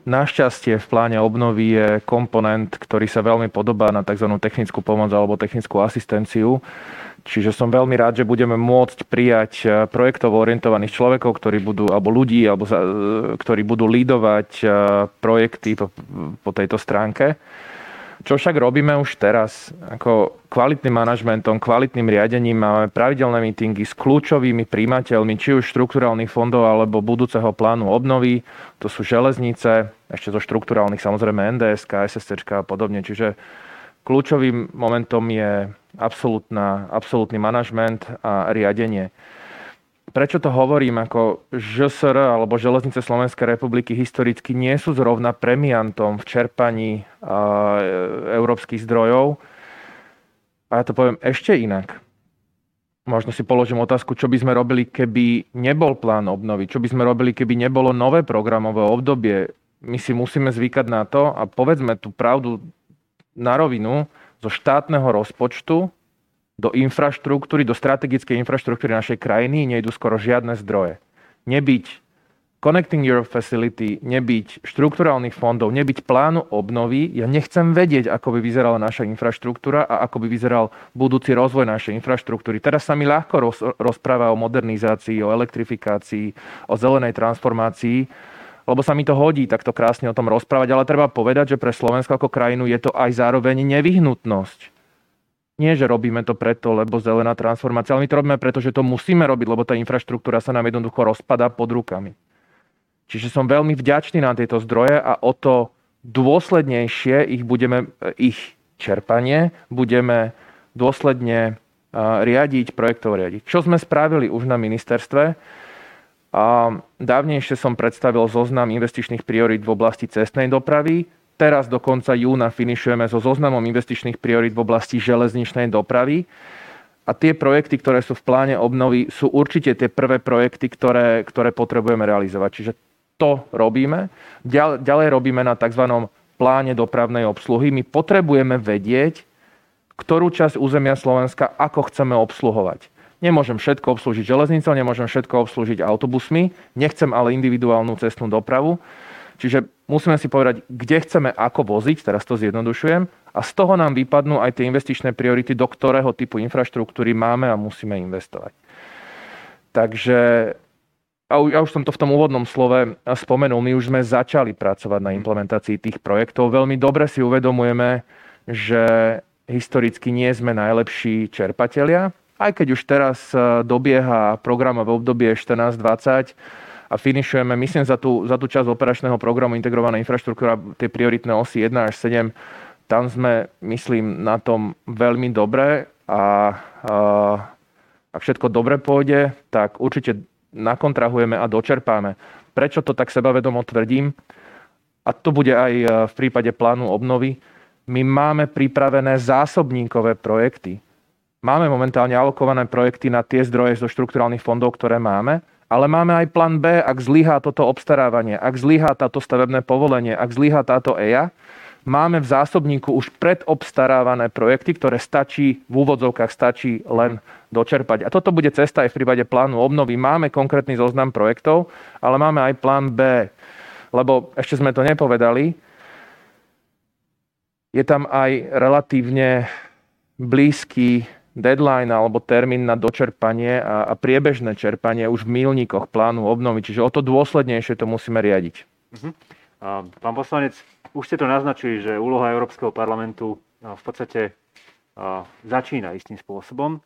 našťastie v pláne obnovy je komponent, ktorý sa veľmi podobá na tzv. technickú pomoc alebo technickú asistenciu, Čiže som veľmi rád, že budeme môcť prijať e, projektovo orientovaných človekov, ktorí budú, alebo ľudí, alebo za, e, ktorí budú lídovať e, projekty po, po tejto stránke. Čo však robíme už teraz, ako kvalitným manažmentom, kvalitným riadením, máme pravidelné meetingy s kľúčovými príjimateľmi, či už štruktúrálnych fondov alebo budúceho plánu obnovy. To sú železnice, ešte zo štruktúrálnych samozrejme NDS, SSC a podobne. Čiže Kľúčovým momentom je absolútny manažment a riadenie. Prečo to hovorím ako ŽSR alebo Železnice Slovenskej republiky historicky nie sú zrovna premiantom v čerpaní európskych zdrojov? A ja to poviem ešte inak. Možno si položím otázku, čo by sme robili, keby nebol plán obnovy, čo by sme robili, keby nebolo nové programové obdobie. My si musíme zvykať na to a povedzme tú pravdu na rovinu zo štátneho rozpočtu do infraštruktúry, do strategickej infraštruktúry našej krajiny nejdu skoro žiadne zdroje. Nebyť Connecting Europe Facility, nebyť štrukturálnych fondov, nebyť plánu obnovy, ja nechcem vedieť, ako by vyzerala naša infraštruktúra a ako by vyzeral budúci rozvoj našej infraštruktúry. Teraz sa mi ľahko roz, rozpráva o modernizácii, o elektrifikácii, o zelenej transformácii, lebo sa mi to hodí takto krásne o tom rozprávať, ale treba povedať, že pre Slovensko ako krajinu je to aj zároveň nevyhnutnosť. Nie, že robíme to preto, lebo zelená transformácia, ale my to robíme preto, že to musíme robiť, lebo tá infraštruktúra sa nám jednoducho rozpadá pod rukami. Čiže som veľmi vďačný na tieto zdroje a o to dôslednejšie ich budeme, ich čerpanie budeme dôsledne riadiť, projektov riadiť. Čo sme spravili už na ministerstve? A dávnejšie som predstavil zoznam investičných priorít v oblasti cestnej dopravy. Teraz do konca júna finišujeme so zoznamom investičných priorít v oblasti železničnej dopravy. A tie projekty, ktoré sú v pláne obnovy, sú určite tie prvé projekty, ktoré, ktoré potrebujeme realizovať. Čiže to robíme. Ďalej robíme na tzv. pláne dopravnej obsluhy. My potrebujeme vedieť, ktorú časť územia Slovenska ako chceme obsluhovať. Nemôžem všetko obslúžiť železnicou, nemôžem všetko obslúžiť autobusmi, nechcem ale individuálnu cestnú dopravu. Čiže musíme si povedať, kde chceme ako voziť, teraz to zjednodušujem, a z toho nám vypadnú aj tie investičné priority, do ktorého typu infraštruktúry máme a musíme investovať. Takže a ja už som to v tom úvodnom slove spomenul, my už sme začali pracovať na implementácii tých projektov. Veľmi dobre si uvedomujeme, že historicky nie sme najlepší čerpatelia, aj keď už teraz e, dobieha program v obdobie 14-20 a finišujeme, myslím, za tú, za tú časť operačného programu integrovaná infraštruktúra, tie prioritné osy 1 až 7, tam sme, myslím, na tom veľmi dobre a, a ak všetko dobre pôjde, tak určite nakontrahujeme a dočerpáme. Prečo to tak sebavedomo tvrdím? A to bude aj e, v prípade plánu obnovy. My máme pripravené zásobníkové projekty. Máme momentálne alokované projekty na tie zdroje zo štrukturálnych fondov, ktoré máme, ale máme aj plán B, ak zlyhá toto obstarávanie, ak zlyhá táto stavebné povolenie, ak zlyhá táto EIA, máme v zásobníku už predobstarávané projekty, ktoré stačí, v úvodzovkách stačí len dočerpať. A toto bude cesta aj v prípade plánu obnovy. Máme konkrétny zoznam projektov, ale máme aj plán B. Lebo ešte sme to nepovedali, je tam aj relatívne blízky deadline alebo termín na dočerpanie a, a priebežné čerpanie už v milníkoch plánu obnovy. Čiže o to dôslednejšie to musíme riadiť. Uh-huh. Pán poslanec, už ste to naznačili, že úloha Európskeho parlamentu v podstate začína istým spôsobom.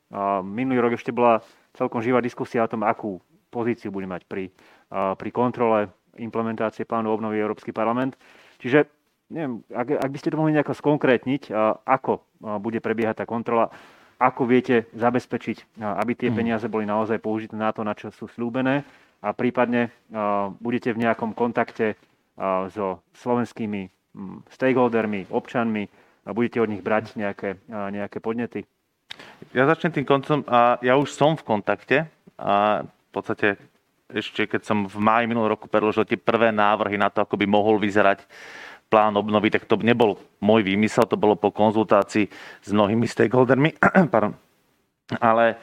Minulý rok ešte bola celkom živá diskusia o tom, akú pozíciu bude mať pri, pri kontrole implementácie plánu obnovy Európsky parlament. Čiže neviem, ak, ak by ste to mohli nejako skonkrétniť, ako bude prebiehať tá kontrola, ako viete zabezpečiť, aby tie mhm. peniaze boli naozaj použité na to, na čo sú slúbené a prípadne budete v nejakom kontakte so slovenskými mm, stakeholdermi, občanmi a budete od nich brať nejaké, nejaké podnety? Ja začnem tým koncom. A ja už som v kontakte a v podstate ešte keď som v máji minulého roku predložil tie prvé návrhy na to, ako by mohol vyzerať plán obnovy, tak to nebol môj výmysel, to bolo po konzultácii s mnohými stakeholdermi. Ale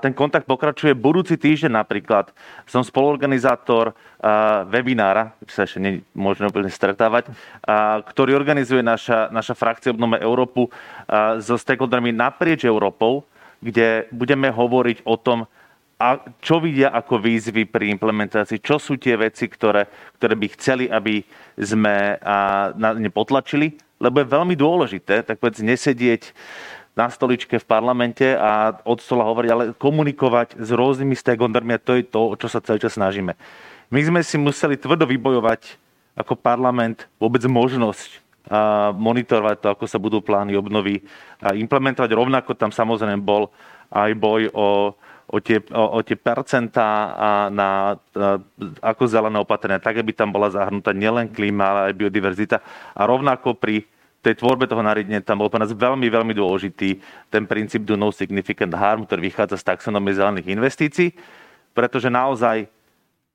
ten kontakt pokračuje budúci týždeň napríklad. Som spoluorganizátor webinára, sa ešte nemôžeme úplne stretávať, ktorý organizuje naša, naša frakcia Obnome Európu so stakeholdermi naprieč Európou, kde budeme hovoriť o tom, a čo vidia ako výzvy pri implementácii, čo sú tie veci, ktoré, ktoré by chceli, aby sme na ne potlačili, lebo je veľmi dôležité, tak povedz, nesedieť na stoličke v parlamente a od stola hovoriť, ale komunikovať s rôznymi stakeholdermi a to je to, o čo sa celý čas snažíme. My sme si museli tvrdo vybojovať ako parlament vôbec možnosť monitorovať to, ako sa budú plány obnovy implementovať. Rovnako tam samozrejme bol aj boj o, o tie, o, o tie percentá na, na, ako zelené opatrenia, tak aby tam bola zahrnutá nielen klíma, ale aj biodiverzita. A rovnako pri tej tvorbe toho nariadenia tam bol pre nás veľmi, veľmi dôležitý ten princíp do no significant harm, ktorý vychádza z taxonomie zelených investícií, pretože naozaj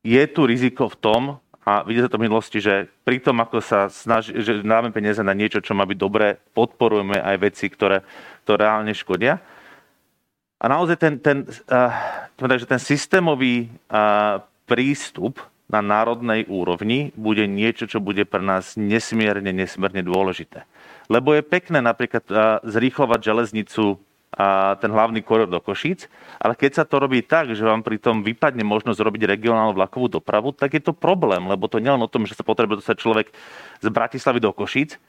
je tu riziko v tom, a vidíte to v minulosti, že pri tom, ako sa snaží, že dáme peniaze na niečo, čo má byť dobré, podporujeme aj veci, ktoré to reálne škodia. A naozaj ten, ten, uh, ten systémový uh, prístup na národnej úrovni bude niečo, čo bude pre nás nesmierne, nesmierne dôležité. Lebo je pekné napríklad zrýchlovať železnicu a ten hlavný koridor do Košíc, ale keď sa to robí tak, že vám pritom vypadne možnosť robiť regionálnu vlakovú dopravu, tak je to problém, lebo to nie len o tom, že sa potrebuje dostať človek z Bratislavy do Košíc,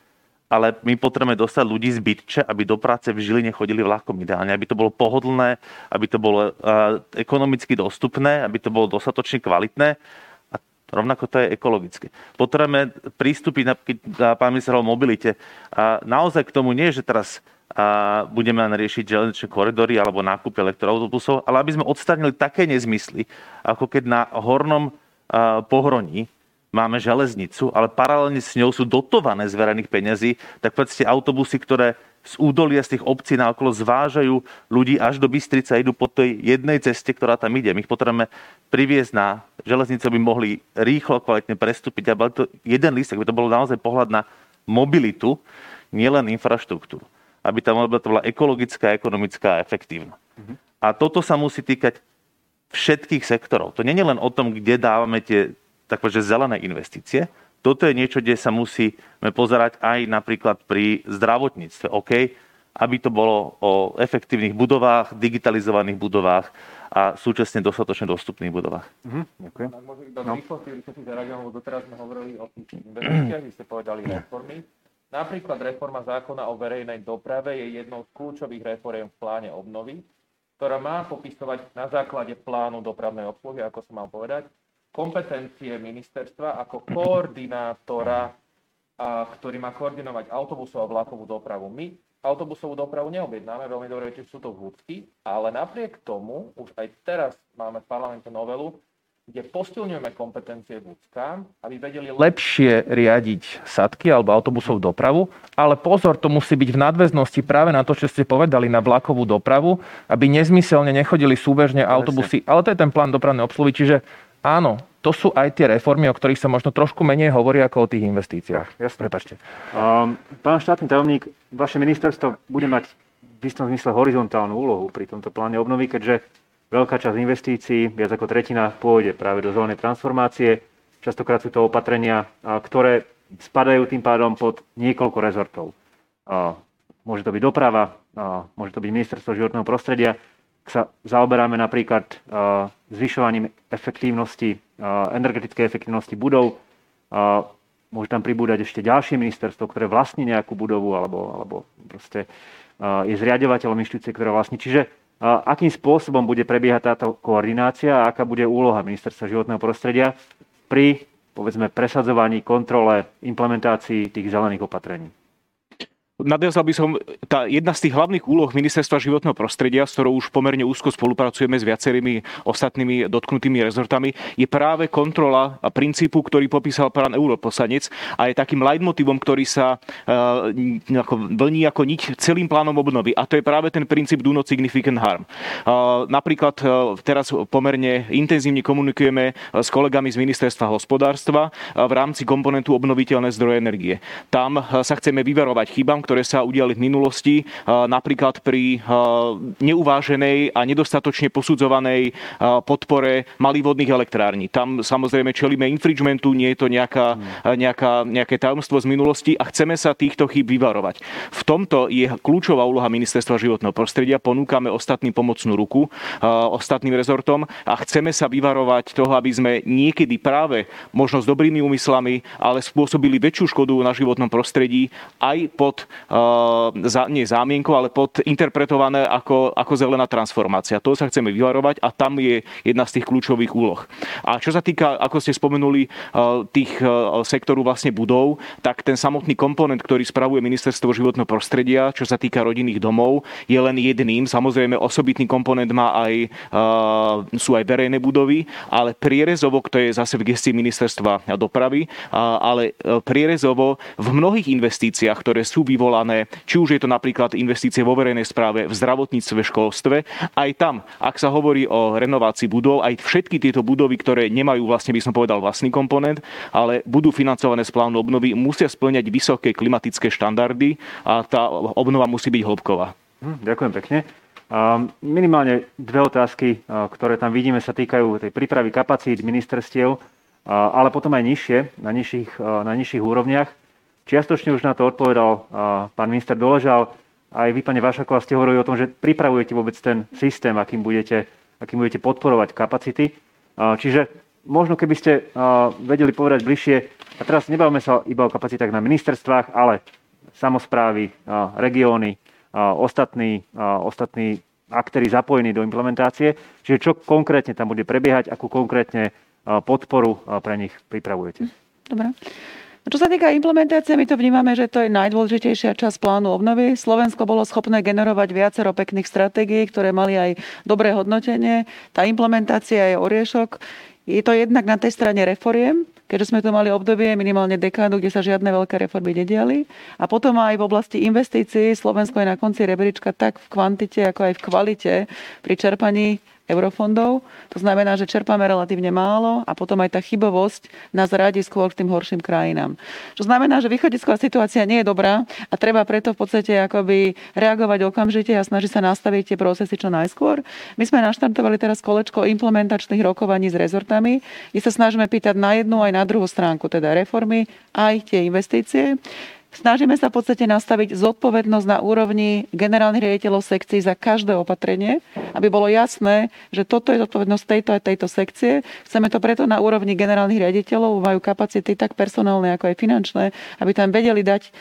ale my potrebujeme dostať ľudí z Bytče, aby do práce v Žiline chodili vlakom ideálne, aby to bolo pohodlné, aby to bolo ekonomicky dostupné, aby to bolo dostatočne kvalitné a rovnako to je ekologické. Potrebujeme prístupy, na pán minister o mobilite. A naozaj k tomu nie, že teraz a budeme len riešiť železničné koridory alebo nákup elektroautobusov, ale aby sme odstranili také nezmysly, ako keď na hornom pohroní máme železnicu, ale paralelne s ňou sú dotované z verejných peňazí, tak povedzte autobusy, ktoré z údolia z tých obcí na okolo zvážajú ľudí až do Bystrice a idú po tej jednej ceste, ktorá tam ide. My ich potrebujeme priviesť na železnicu, aby mohli rýchlo, kvalitne prestúpiť. A to jeden list, aby to bolo naozaj pohľad na mobilitu, nielen infraštruktúru. Aby tá mobilita bola ekologická, ekonomická a efektívna. Mm-hmm. A toto sa musí týkať všetkých sektorov. To nie je len o tom, kde dávame tie takže zelené investície. Toto je niečo, kde sa musíme pozerať aj napríklad pri zdravotníctve. OK, aby to bolo o efektívnych budovách, digitalizovaných budovách a súčasne dostatočne dostupných budovách. Mm-hmm, ďakujem. Ak môžem iba no. rýchlosti, lebo doteraz sme hovorili o tých investíciách, vy ste povedali reformy. Napríklad reforma zákona o verejnej doprave je jednou z kľúčových reforiem v pláne obnovy, ktorá má popisovať na základe plánu dopravnej obsluhy, ako som mal povedať, kompetencie ministerstva ako koordinátora, ktorý má koordinovať autobusovú a vlakovú dopravu. My autobusovú dopravu neobjednáme, veľmi dobre viete, sú to vúcky, ale napriek tomu už aj teraz máme v parlamente novelu, kde posilňujeme kompetencie vúckám, aby vedeli lepšie riadiť sadky alebo autobusovú dopravu, ale pozor, to musí byť v nadväznosti práve na to, čo ste povedali, na vlakovú dopravu, aby nezmyselne nechodili súbežne autobusy, ale to je ten plán dopravnej obsluhy, čiže áno, to sú aj tie reformy, o ktorých sa možno trošku menej hovorí ako o tých investíciách. Jasne. Prepačte. Um, pán štátny tajomník, vaše ministerstvo bude mať v istom zmysle horizontálnu úlohu pri tomto pláne obnovy, keďže veľká časť investícií, viac ako tretina, pôjde práve do zelenej transformácie. Častokrát sú to opatrenia, ktoré spadajú tým pádom pod niekoľko rezortov. Môže to byť doprava, môže to byť ministerstvo životného prostredia, sa zaoberáme napríklad uh, zvyšovaním efektívnosti, uh, energetickej efektívnosti budov. Uh, môže tam pribúdať ešte ďalšie ministerstvo, ktoré vlastní nejakú budovu alebo, alebo proste je zriadovateľom inštitúcie, ktoré vlastní. Čiže akým spôsobom bude prebiehať táto koordinácia a aká bude úloha ministerstva životného prostredia pri povedzme presadzovaní, kontrole, implementácii tých zelených opatrení. Nadviazal by som, tá jedna z tých hlavných úloh Ministerstva životného prostredia, s ktorou už pomerne úzko spolupracujeme s viacerými ostatnými dotknutými rezortami, je práve kontrola princípu, ktorý popísal pán europoslanec a je takým leitmotivom, ktorý sa uh, ako, vlní ako niť celým plánom obnovy. A to je práve ten princíp do not significant harm. Uh, napríklad uh, teraz pomerne intenzívne komunikujeme s kolegami z Ministerstva hospodárstva v rámci komponentu obnoviteľné zdroje energie. Tam sa chceme vyvarovať chybám, ktoré sa udiali v minulosti, napríklad pri neuváženej a nedostatočne posudzovanej podpore malých elektrární. Tam samozrejme čelíme infringementu, nie je to nejaká, nejaká, nejaké tajomstvo z minulosti a chceme sa týchto chýb vyvarovať. V tomto je kľúčová úloha Ministerstva životného prostredia. Ponúkame ostatným pomocnú ruku ostatným rezortom a chceme sa vyvarovať toho, aby sme niekedy práve možno s dobrými úmyslami, ale spôsobili väčšiu škodu na životnom prostredí aj pod uh, nie zámienkou, ale pod interpretované ako, ako zelená transformácia. To sa chceme vyvarovať a tam je jedna z tých kľúčových úloh. A čo sa týka, ako ste spomenuli, uh, tých uh, sektoru vlastne budov, tak ten samotný komponent, ktorý spravuje Ministerstvo životného prostredia, čo sa týka rodinných domov, je len jedným. Samozrejme, osobitný komponent má aj, sú aj verejné budovy, ale prierezovo, to je zase v gestii Ministerstva dopravy, ale prierezovo v mnohých investíciách, ktoré sú vyvolané vyvolané, či už je to napríklad investície vo verejnej správe, v zdravotníctve, v školstve. Aj tam, ak sa hovorí o renovácii budov, aj všetky tieto budovy, ktoré nemajú vlastne, by som povedal, vlastný komponent, ale budú financované z plánu obnovy, musia splňať vysoké klimatické štandardy a tá obnova musí byť hĺbková. Hm, ďakujem pekne. Minimálne dve otázky, ktoré tam vidíme, sa týkajú tej prípravy kapacít ministerstiev. ale potom aj nižšie, na nižších, na nižších úrovniach. Čiastočne už na to odpovedal pán minister Doležal. Aj vy, pani Vašaková, ste hovorili o tom, že pripravujete vôbec ten systém, akým budete, akým budete podporovať kapacity. Čiže možno keby ste vedeli povedať bližšie, a teraz nebavíme sa iba o kapacitách na ministerstvách, ale samozprávy, regióny, ostatní, ostatní aktéry zapojení do implementácie. Čiže čo konkrétne tam bude prebiehať, akú konkrétne podporu pre nich pripravujete? Dobre. Čo sa týka implementácie, my to vnímame, že to je najdôležitejšia časť plánu obnovy. Slovensko bolo schopné generovať viacero pekných stratégií, ktoré mali aj dobré hodnotenie. Tá implementácia je oriešok. Je to jednak na tej strane reforiem, keďže sme tu mali obdobie minimálne dekádu, kde sa žiadne veľké reformy nediali. A potom aj v oblasti investícií Slovensko je na konci rebríčka tak v kvantite, ako aj v kvalite pri čerpaní eurofondov. To znamená, že čerpáme relatívne málo a potom aj tá chybovosť nás radí skôr k tým horším krajinám. To znamená, že východisková situácia nie je dobrá a treba preto v podstate akoby reagovať okamžite a snažiť sa nastaviť tie procesy čo najskôr. My sme naštartovali teraz kolečko implementačných rokovaní s rezortami, kde sa snažíme pýtať na jednu aj na druhú stránku, teda reformy, aj tie investície. Snažíme sa v podstate nastaviť zodpovednosť na úrovni generálnych riaditeľov sekcií za každé opatrenie, aby bolo jasné, že toto je zodpovednosť tejto a tejto sekcie. Chceme to preto na úrovni generálnych riaditeľov, majú kapacity tak personálne ako aj finančné, aby tam vedeli dať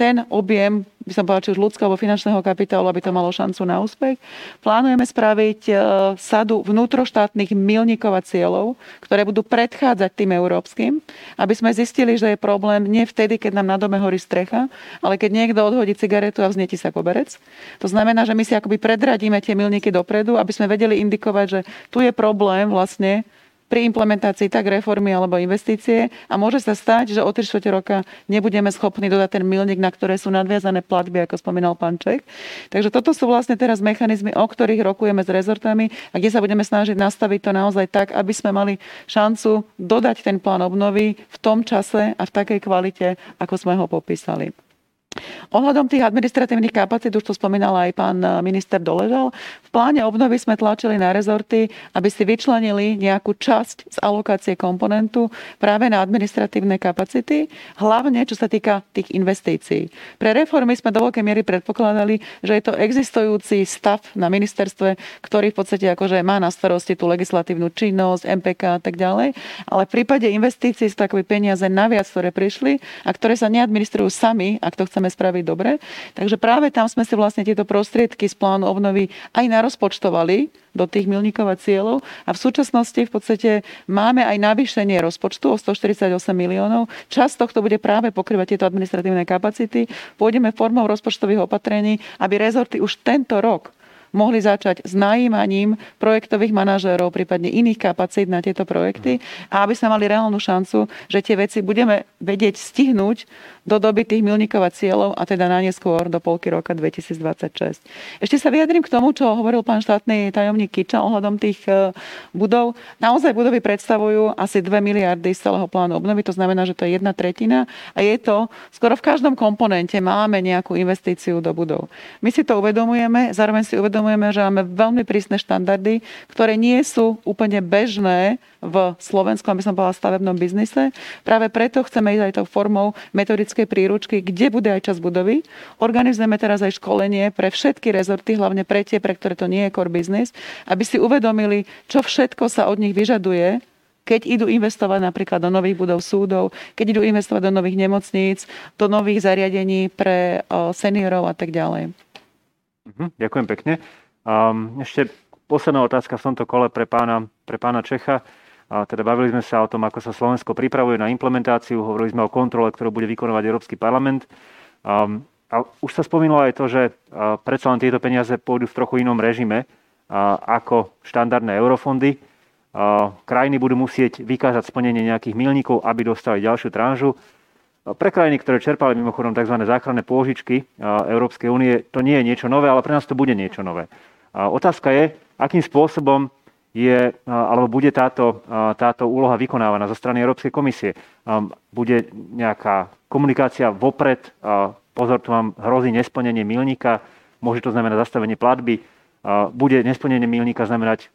ten objem, by som povedala, či už ľudského alebo finančného kapitálu, aby to malo šancu na úspech. Plánujeme spraviť e, sadu vnútroštátnych milníkov a cieľov, ktoré budú predchádzať tým európskym, aby sme zistili, že je problém nie vtedy, keď nám na dome horí strecha, ale keď niekto odhodí cigaretu a vznieti sa koberec. To znamená, že my si akoby predradíme tie milníky dopredu, aby sme vedeli indikovať, že tu je problém vlastne pri implementácii tak reformy alebo investície a môže sa stať, že o 3 roka nebudeme schopní dodať ten milník, na ktoré sú nadviazané platby, ako spomínal pán Ček. Takže toto sú vlastne teraz mechanizmy, o ktorých rokujeme s rezortami a kde sa budeme snažiť nastaviť to naozaj tak, aby sme mali šancu dodať ten plán obnovy v tom čase a v takej kvalite, ako sme ho popísali. Ohľadom tých administratívnych kapacít, už to spomínal aj pán eh, minister Doležal, v pláne obnovy sme tlačili na rezorty, aby si vyčlenili nejakú časť z alokácie komponentu práve na administratívne kapacity, hlavne čo sa týka tých investícií. Pre reformy sme do veľkej miery predpokladali, že je to existujúci stav na ministerstve, ktorý v podstate akože má na starosti tú legislatívnu činnosť, MPK a tak ďalej, ale v prípade investícií sú takové peniaze naviac, ktoré prišli a ktoré sa neadministrujú sami, ak to chceme chceme spraviť dobre. Takže práve tam sme si vlastne tieto prostriedky z plánu obnovy aj narozpočtovali do tých milníkov a cieľov a v súčasnosti v podstate máme aj navýšenie rozpočtu o 148 miliónov. Časť tohto bude práve pokrývať tieto administratívne kapacity. Pôjdeme formou rozpočtových opatrení, aby rezorty už tento rok mohli začať s najímaním projektových manažérov, prípadne iných kapacít na tieto projekty a aby sme mali reálnu šancu, že tie veci budeme vedieť stihnúť do doby tých milníkov a cieľov a teda na neskôr do polky roka 2026. Ešte sa vyjadrím k tomu, čo hovoril pán štátny tajomník Kiča ohľadom tých e, budov. Naozaj budovy predstavujú asi 2 miliardy z celého plánu obnovy, to znamená, že to je jedna tretina a je to skoro v každom komponente máme nejakú investíciu do budov. My si to uvedomujeme, zároveň si uvedomujeme, uvedomujeme, že máme veľmi prísne štandardy, ktoré nie sú úplne bežné v slovenskom, aby som povedala, stavebnom biznise. Práve preto chceme ísť aj tou formou metodickej príručky, kde bude aj čas budovy. Organizujeme teraz aj školenie pre všetky rezorty, hlavne pre tie, pre ktoré to nie je core business, aby si uvedomili, čo všetko sa od nich vyžaduje, keď idú investovať napríklad do nových budov súdov, keď idú investovať do nových nemocníc, do nových zariadení pre seniorov a tak ďalej. Mhm, ďakujem pekne. Um, ešte posledná otázka v tomto kole pre pána, pre pána Čecha. A teda bavili sme sa o tom, ako sa Slovensko pripravuje na implementáciu, hovorili sme o kontrole, ktorú bude vykonovať Európsky parlament. Um, a už sa spomínalo aj to, že uh, predsa len tieto peniaze pôjdu v trochu inom režime uh, ako štandardné eurofondy. Uh, krajiny budú musieť vykázať splnenie nejakých milníkov, aby dostali ďalšiu tranžu. Pre krajiny, ktoré čerpali mimochodom tzv. záchranné pôžičky Európskej únie, to nie je niečo nové, ale pre nás to bude niečo nové. Otázka je, akým spôsobom je, alebo bude táto, táto úloha vykonávaná zo strany Európskej komisie. Bude nejaká komunikácia vopred, pozor, tu vám hrozí nesplnenie milníka, môže to znamenať zastavenie platby, bude nesplnenie milníka znamenať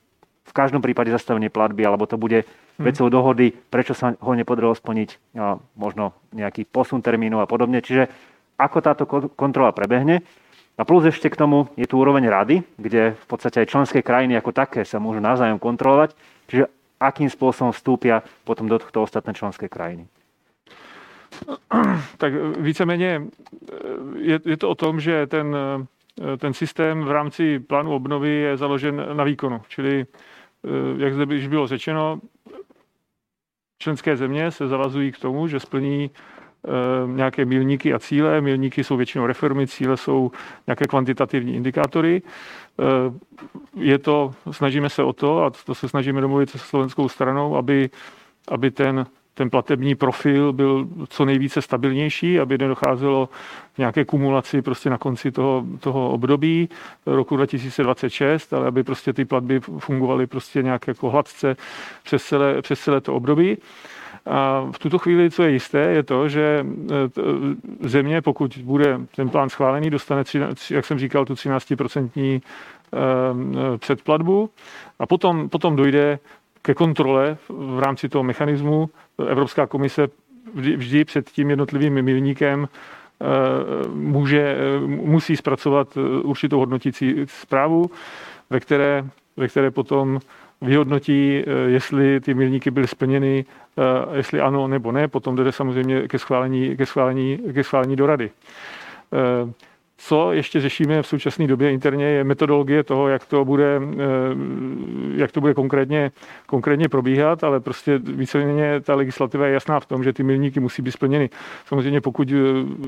v každom prípade zastavenie platby, alebo to bude vecou dohody, prečo sa ho nepodarilo splniť, možno nejaký posun termínov a podobne. Čiže ako táto kontrola prebehne. A plus ešte k tomu je tu úroveň rady, kde v podstate aj členské krajiny ako také sa môžu navzájom kontrolovať, čiže akým spôsobom vstúpia potom do tohto ostatné členské krajiny. Tak víceméně je, je to o tom, že ten, ten systém v rámci plánu obnovy je založen na výkonu. Čili, jak zde již bylo řečeno, členské země se zavazují k tomu, že splní Eh, nějaké milníky a cíle. Milníky jsou většinou reformy, cíle jsou nějaké kvantitativní indikátory. Eh, je to, snažíme se o to, a to se snažíme domluvit se slovenskou stranou, aby, aby ten, ten platební profil byl co nejvíce stabilnější, aby nedocházelo k nějaké kumulaci prostě na konci toho, toho období roku 2026, ale aby prostě ty platby fungovaly prostě nějak jako hladce přes celé, přes celé to období. A v tuto chvíli, co je jisté, je to, že e, země, pokud bude ten plán schválený, dostane, jak jsem říkal, tu 13% e, předplatbu a potom, potom dojde ke kontrole v rámci toho mechanismu. Evropská komise vždy, vždy před tím jednotlivým milníkem e, může, musí zpracovat určitou hodnotící zprávu, ve které, ve které potom vyhodnotí, jestli ty milníky byly splněny Eh, jestli ano nebo ne, potom jde samozřejmě ke schválení, ke schválení, ke schválení do rady. Eh, co ještě řešíme v současné době interně, je metodologie toho, jak to bude, eh, jak to bude konkrétně, konkrétně probíhat, ale prostě víceméně ta legislativa je jasná v tom, že ty milníky musí být splněny. Samozřejmě pokud,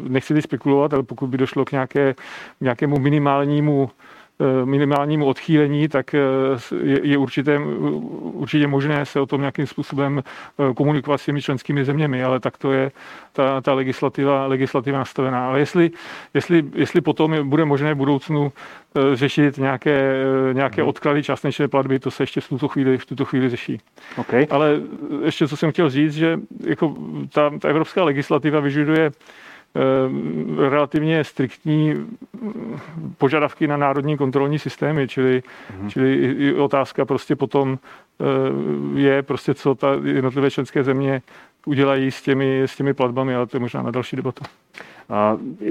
nechci spekulovat, ale pokud by došlo k nějaké, nějakému minimálnímu Eh, minimálnímu odchýlení, tak eh, je, určitě, určitě možné se o tom nějakým způsobem eh, komunikovat s těmi členskými zeměmi, ale tak to je ta, ta legislativa, legislativa nastavená. Ale jestli, jestli, jestli potom bude možné v budoucnu řešit nějaké, nějaké mhm. odklady částečné platby, to se ještě v tuto chvíli, v tuto chvíli řeší. Okay. Ale ještě co jsem chtěl říct, že jako ta, ta evropská legislativa vyžaduje relativně striktní požadavky na národní kontrolní systémy, čili, mm. čili i otázka prostě potom eh, je prostě, co ta jednotlivé členské země udělají s těmi, s těmi platbami, ale to je možná na další debatu.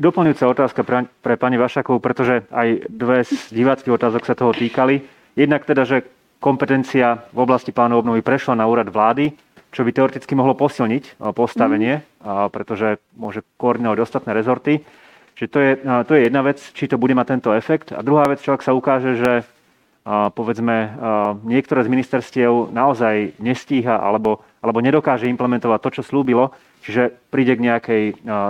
Doplňujúca otázka pre, pre pani Vašakovú, pretože aj dve z diváckých otázok sa toho týkali. Jednak teda, že kompetencia v oblasti plánu obnovy prešla na úrad vlády, čo by teoreticky mohlo posilniť eh, postavenie, mm. pretože môže koordinovať ostatné rezorty. Čiže to je, to je jedna vec, či to bude mať tento efekt. A druhá vec, čo ak sa ukáže, že povedzme niektoré z ministerstiev naozaj nestíha alebo, alebo nedokáže implementovať to, čo slúbilo, čiže príde k nejakej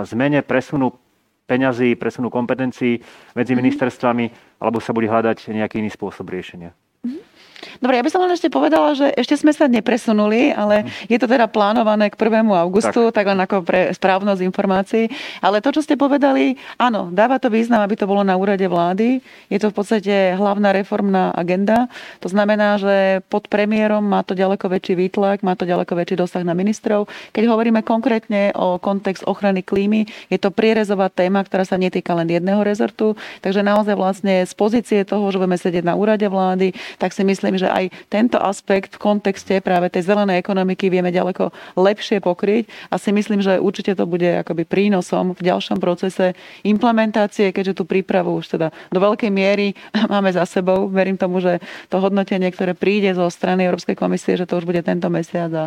zmene, presunu peňazí, presunu kompetencií medzi mhm. ministerstvami, alebo sa bude hľadať nejaký iný spôsob riešenia. Mm-hmm. Dobre, ja by som len ešte povedala, že ešte sme sa nepresunuli, ale mhm. je to teda plánované k 1. augustu, tak, tak len ako pre správnosť informácií. Ale to, čo ste povedali, áno, dáva to význam, aby to bolo na úrade vlády. Je to v podstate hlavná reformná agenda. To znamená, že pod premiérom má to ďaleko väčší výtlak, má to ďaleko väčší dosah na ministrov. Keď hovoríme konkrétne o kontext ochrany klímy, je to prierezová téma, ktorá sa netýka len jedného rezortu. Takže naozaj vlastne z pozície toho, že budeme sedieť na úrade vlády, tak si myslím, myslím, že aj tento aspekt v kontexte práve tej zelenej ekonomiky vieme ďaleko lepšie pokryť a si myslím, že určite to bude akoby prínosom v ďalšom procese implementácie, keďže tú prípravu už teda do veľkej miery máme za sebou. Verím tomu, že to hodnotenie, ktoré príde zo strany Európskej komisie, že to už bude tento mesiac a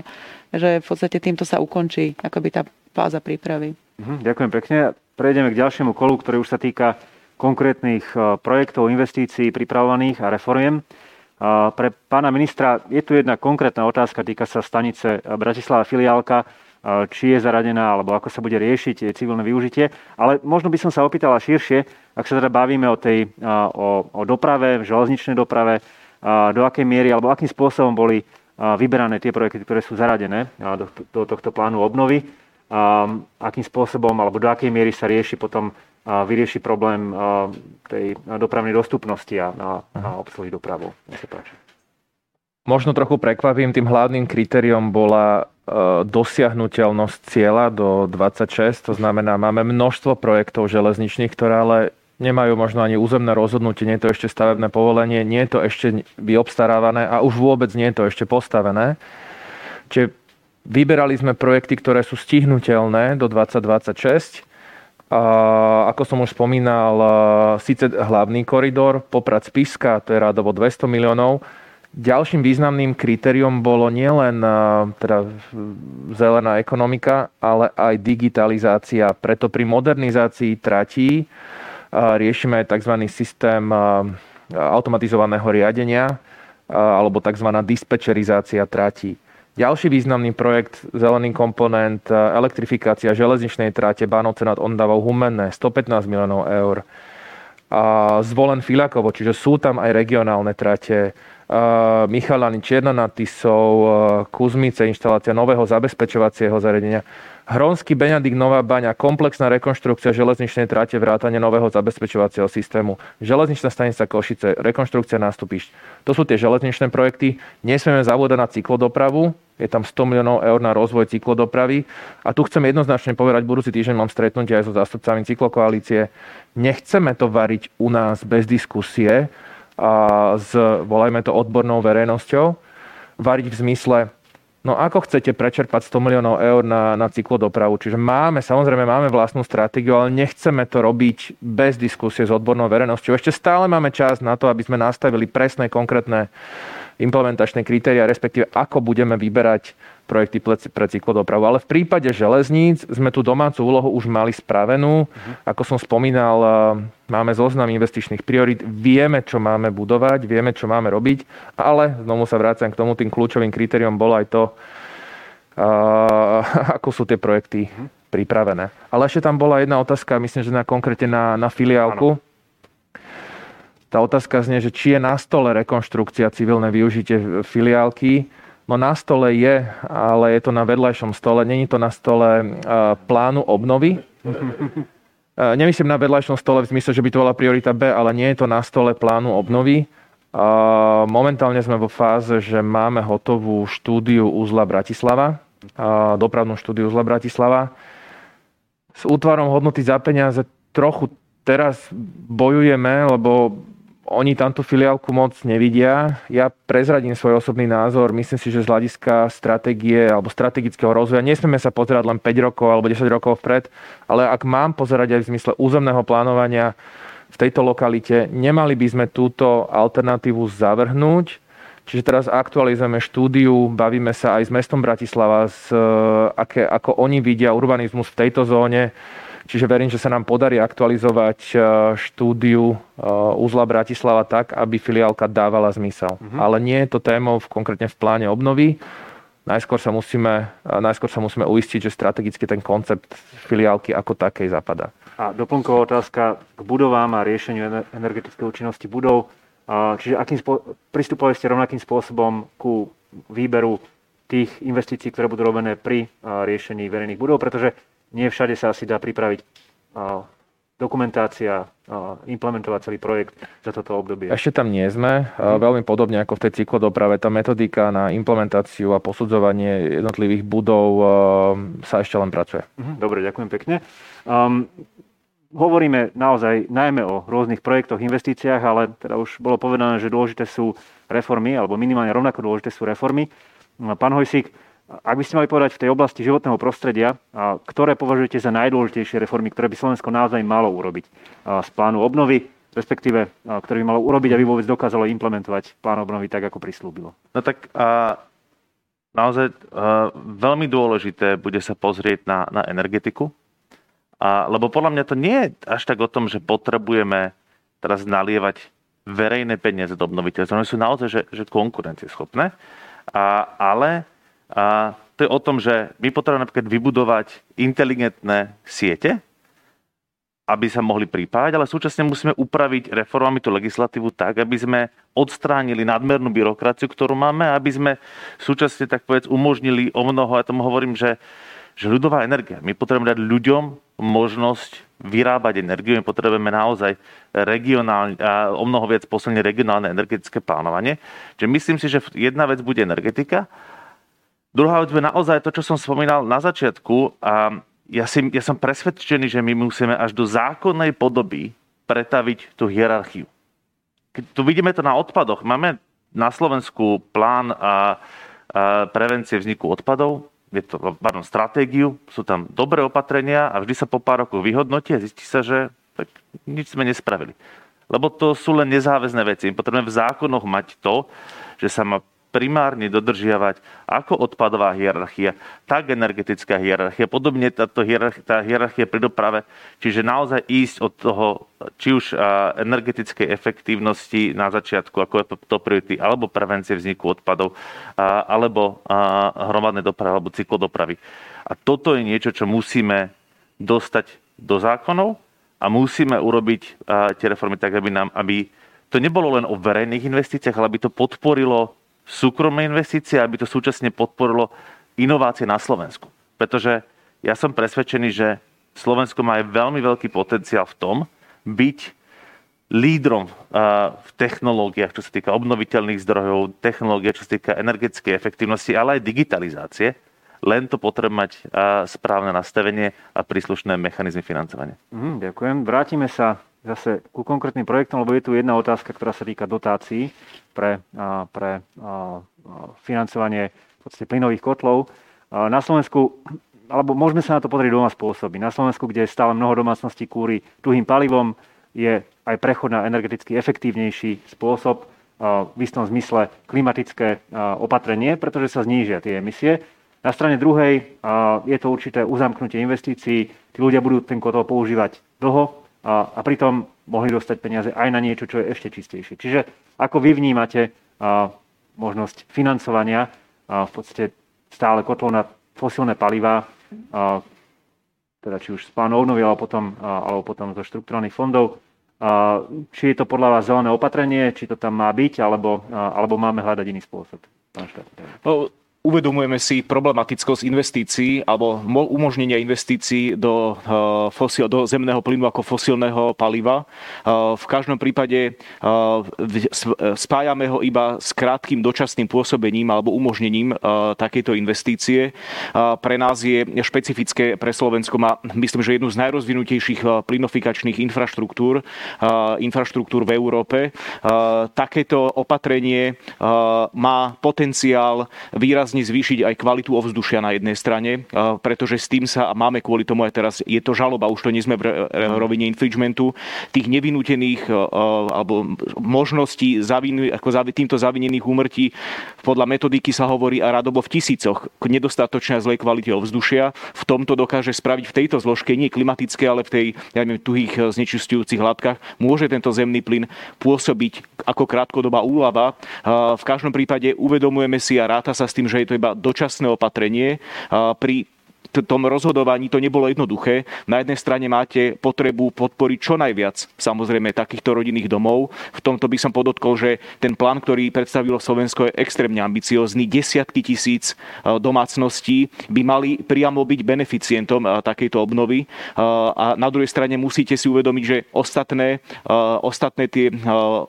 že v podstate týmto sa ukončí akoby tá fáza prípravy. Mhm, ďakujem pekne. Prejdeme k ďalšiemu kolu, ktorý už sa týka konkrétnych eh, projektov, investícií pripravovaných a reformiem. Pre pána ministra je tu jedna konkrétna otázka, týka sa stanice Bratislava filiálka, či je zaradená, alebo ako sa bude riešiť civilné využitie. Ale možno by som sa opýtala širšie, ak sa teda bavíme o, tej, o, o doprave, železničnej doprave, do akej miery alebo akým spôsobom boli vyberané tie projekty, ktoré sú zaradené do, do tohto plánu obnovy, akým spôsobom alebo do akej miery sa rieši potom vyrieši problém tej dopravnej dostupnosti a na, na obsluhy dopravu. Nech sa páči. Možno trochu prekvapím, tým hlavným kritériom bola e, dosiahnutelnosť cieľa do 26. To znamená, máme množstvo projektov železničných, ktoré ale nemajú možno ani územné rozhodnutie, nie je to ešte stavebné povolenie, nie je to ešte vyobstarávané a už vôbec nie je to ešte postavené. Čiže vyberali sme projekty, ktoré sú stihnutelné do 2026. Ako som už spomínal, síce hlavný koridor, Poprad Spiska, to je rádovo 200 miliónov, Ďalším významným kritériom bolo nielen teda zelená ekonomika, ale aj digitalizácia. Preto pri modernizácii tratí riešime aj tzv. systém automatizovaného riadenia alebo tzv. dispečerizácia tratí. Ďalší významný projekt, zelený komponent, elektrifikácia železničnej tráte Bánovce nad Ondavou Humenné, 115 miliónov eur. A zvolen Filakovo, čiže sú tam aj regionálne trate, Michalany Čierna nad Tisou, Kuzmice, inštalácia nového zabezpečovacieho zariadenia, Hronský Beňadik Nová Baňa, komplexná rekonštrukcia železničnej trate, vrátanie nového zabezpečovacieho systému, železničná stanica Košice, rekonštrukcia nástupišť. To sú tie železničné projekty. Nesmieme zabúdať na cyklodopravu, je tam 100 miliónov eur na rozvoj cyklodopravy. A tu chcem jednoznačne povedať, budúci týždeň mám stretnutie aj so zástupcami cyklokoalície. Nechceme to variť u nás bez diskusie, a s, volajme to, odbornou verejnosťou, variť v zmysle, no ako chcete prečerpať 100 miliónov eur na, na cyklodopravu. Čiže máme, samozrejme máme vlastnú stratégiu, ale nechceme to robiť bez diskusie s odbornou verejnosťou. Ešte stále máme čas na to, aby sme nastavili presné, konkrétne implementačné kritéria, respektíve ako budeme vyberať projekty pre cyklodopravu. Ale v prípade železníc sme tú domácu úlohu už mali spravenú. Uh-huh. Ako som spomínal, eh, máme zoznam investičných priorit, vieme, čo máme budovať, vieme, čo máme robiť, ale znovu sa vrácam k tomu, tým kľúčovým kritériom bolo aj to, uh, ako sú tie projekty uh-huh. pripravené. Ale ešte tam bola jedna otázka, myslím, že na, konkrétne na, na filiálku. Ano. Tá otázka znie, že či je na stole rekonštrukcia civilné využitie filiálky. No na stole je, ale je to na vedľajšom stole. Není to na stole plánu obnovy. Nemyslím na vedľajšom stole v zmysle, že by to bola priorita B, ale nie je to na stole plánu obnovy. Momentálne sme vo fáze, že máme hotovú štúdiu Uzla Bratislava, dopravnú štúdiu Uzla Bratislava. S útvarom hodnoty za peniaze trochu teraz bojujeme, lebo oni tamto filiálku moc nevidia. Ja prezradím svoj osobný názor. Myslím si, že z hľadiska stratégie alebo strategického rozvoja nesmieme sa pozerať len 5 rokov alebo 10 rokov vpred, ale ak mám pozerať aj v zmysle územného plánovania v tejto lokalite, nemali by sme túto alternatívu zavrhnúť. Čiže teraz aktualizujeme štúdiu, bavíme sa aj s mestom Bratislava, s, aké, ako oni vidia urbanizmus v tejto zóne Čiže verím, že sa nám podarí aktualizovať e, štúdiu Uzla e, Bratislava tak, aby filiálka dávala zmysel. Uh-huh. Ale nie je to témou v, konkrétne v pláne obnovy. Najskôr sa, musíme, e, najskôr sa musíme uistiť, že strategicky ten koncept filiálky ako takej zapadá. A doplnková otázka k budovám a riešeniu energetickej účinnosti budov. Čiže akým spo- pristupovali ste rovnakým spôsobom ku výberu tých investícií, ktoré budú robené pri riešení verejných budov, pretože nie všade sa asi dá pripraviť dokumentácia, implementovať celý projekt za toto obdobie. Ešte tam nie sme. Veľmi podobne ako v tej cyklodoprave, tá metodika na implementáciu a posudzovanie jednotlivých budov sa ešte len pracuje. Mhm, dobre, ďakujem pekne. Um, hovoríme naozaj najmä o rôznych projektoch, investíciách, ale teda už bolo povedané, že dôležité sú reformy, alebo minimálne rovnako dôležité sú reformy. Pán Hojsík, ak by ste mali povedať v tej oblasti životného prostredia, ktoré považujete za najdôležitejšie reformy, ktoré by Slovensko naozaj malo urobiť z plánu obnovy, respektíve ktoré by malo urobiť, aby vôbec dokázalo implementovať plán obnovy tak, ako prislúbilo? No tak a, naozaj a, veľmi dôležité bude sa pozrieť na, na energetiku, a, lebo podľa mňa to nie je až tak o tom, že potrebujeme teraz nalievať verejné peniaze do obnoviteľov. Oni sú naozaj že, že konkurencieschopné, a, ale a to je o tom, že my potrebujeme napríklad vybudovať inteligentné siete, aby sa mohli pripájať, ale súčasne musíme upraviť reformami tú legislatívu tak, aby sme odstránili nadmernú byrokraciu, ktorú máme, aby sme súčasne tak povedz umožnili o mnoho, ja tomu hovorím, že, že ľudová energia. My potrebujeme dať ľuďom možnosť vyrábať energiu, my potrebujeme naozaj regionálne, a o mnoho viac posilniť regionálne energetické plánovanie. Čiže myslím si, že jedna vec bude energetika Druhá vec je naozaj to, čo som spomínal na začiatku. A ja, si, ja som presvedčený, že my musíme až do zákonnej podoby pretaviť tú hierarchiu. Tu vidíme to na odpadoch. Máme na Slovensku plán a prevencie vzniku odpadov, je to, pardon, stratégiu, sú tam dobré opatrenia a vždy sa po pár rokoch vyhodnotí a zistí sa, že tak nič sme nespravili. Lebo to sú len nezáväzné veci. Potrebujeme v zákonoch mať to, že sa má primárne dodržiavať ako odpadová hierarchia, tak energetická hierarchia. Podobne táto hierarchia, tá hierarchia pri doprave. Čiže naozaj ísť od toho, či už energetickej efektívnosti na začiatku, ako je to priority, alebo prevencie vzniku odpadov, alebo hromadnej dopravy, alebo cyklodopravy. A toto je niečo, čo musíme dostať do zákonov a musíme urobiť tie reformy tak, aby, nám, aby to nebolo len o verejných investíciách, ale aby to podporilo súkromné investície, aby to súčasne podporilo inovácie na Slovensku. Pretože ja som presvedčený, že Slovensko má aj veľmi veľký potenciál v tom byť lídrom v technológiách, čo sa týka obnoviteľných zdrojov, technológie, čo sa týka energetickej efektivnosti, ale aj digitalizácie. Len to potrebuje mať správne nastavenie a príslušné mechanizmy financovania. Mm, ďakujem. Vrátime sa zase ku konkrétnym projektom, lebo je tu jedna otázka, ktorá sa týka dotácií pre, pre financovanie v podstate plynových kotlov. Na Slovensku, alebo môžeme sa na to pozrieť dvoma spôsoby. Na Slovensku, kde stále mnoho domácností kúri tuhým palivom, je aj prechod na energeticky efektívnejší spôsob, v istom zmysle klimatické opatrenie, pretože sa znížia tie emisie. Na strane druhej je to určité uzamknutie investícií. Tí ľudia budú ten kotol používať dlho, a, a pritom mohli dostať peniaze aj na niečo, čo je ešte čistejšie. Čiže ako vy vnímate a, možnosť financovania a, v podstate stále kotlov na fosílne palivá, a, teda či už z plánu obnovy, alebo potom, a, alebo potom zo štrukturálnych fondov, a, či je to podľa vás zelené opatrenie, či to tam má byť, alebo, a, alebo máme hľadať iný spôsob? Pán Uvedomujeme si problematickosť investícií alebo umožnenia investícií do, uh, fosil, do zemného plynu ako fosilného paliva. Uh, v každom prípade uh, spájame ho iba s krátkým dočasným pôsobením alebo umožnením takejto investície. Pre nás je špecifické pre Slovensko má, myslím, že jednu z najrozvinutejších plynofikačných infraštruktúr, infraštruktúr v Európe. Takéto opatrenie má potenciál výraz výrazne zvýšiť aj kvalitu ovzdušia na jednej strane, pretože s tým sa, a máme kvôli tomu aj teraz, je to žaloba, už to nie sme v rovine infringementu, tých nevinútených alebo možností zavinu, ako týmto zavinených úmrtí podľa metodiky sa hovorí a radobo v tisícoch nedostatočne zlej kvalite ovzdušia. V tomto dokáže spraviť v tejto zložke, nie klimatické, ale v tej ja neviem, tuhých znečistujúcich látkach, môže tento zemný plyn pôsobiť ako krátkodobá úlava. V každom prípade uvedomujeme si a ráta sa s tým, že je to iba dočasné opatrenie. Pri tom rozhodovaní to nebolo jednoduché. Na jednej strane máte potrebu podporiť čo najviac samozrejme takýchto rodinných domov. V tomto by som podotkol, že ten plán, ktorý predstavilo Slovensko, je extrémne ambiciózny. Desiatky tisíc e, domácností by mali priamo byť beneficientom e, takejto obnovy. E, a na druhej strane musíte si uvedomiť, že ostatné, ostatné tie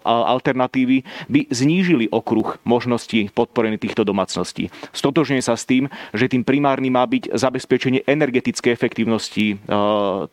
alternatívy by znížili okruh možností podporených týchto domácností. Stotožne sa s tým, že tým primárnym má byť zabezpečenie zabezpečenie energetickej efektívnosti eh,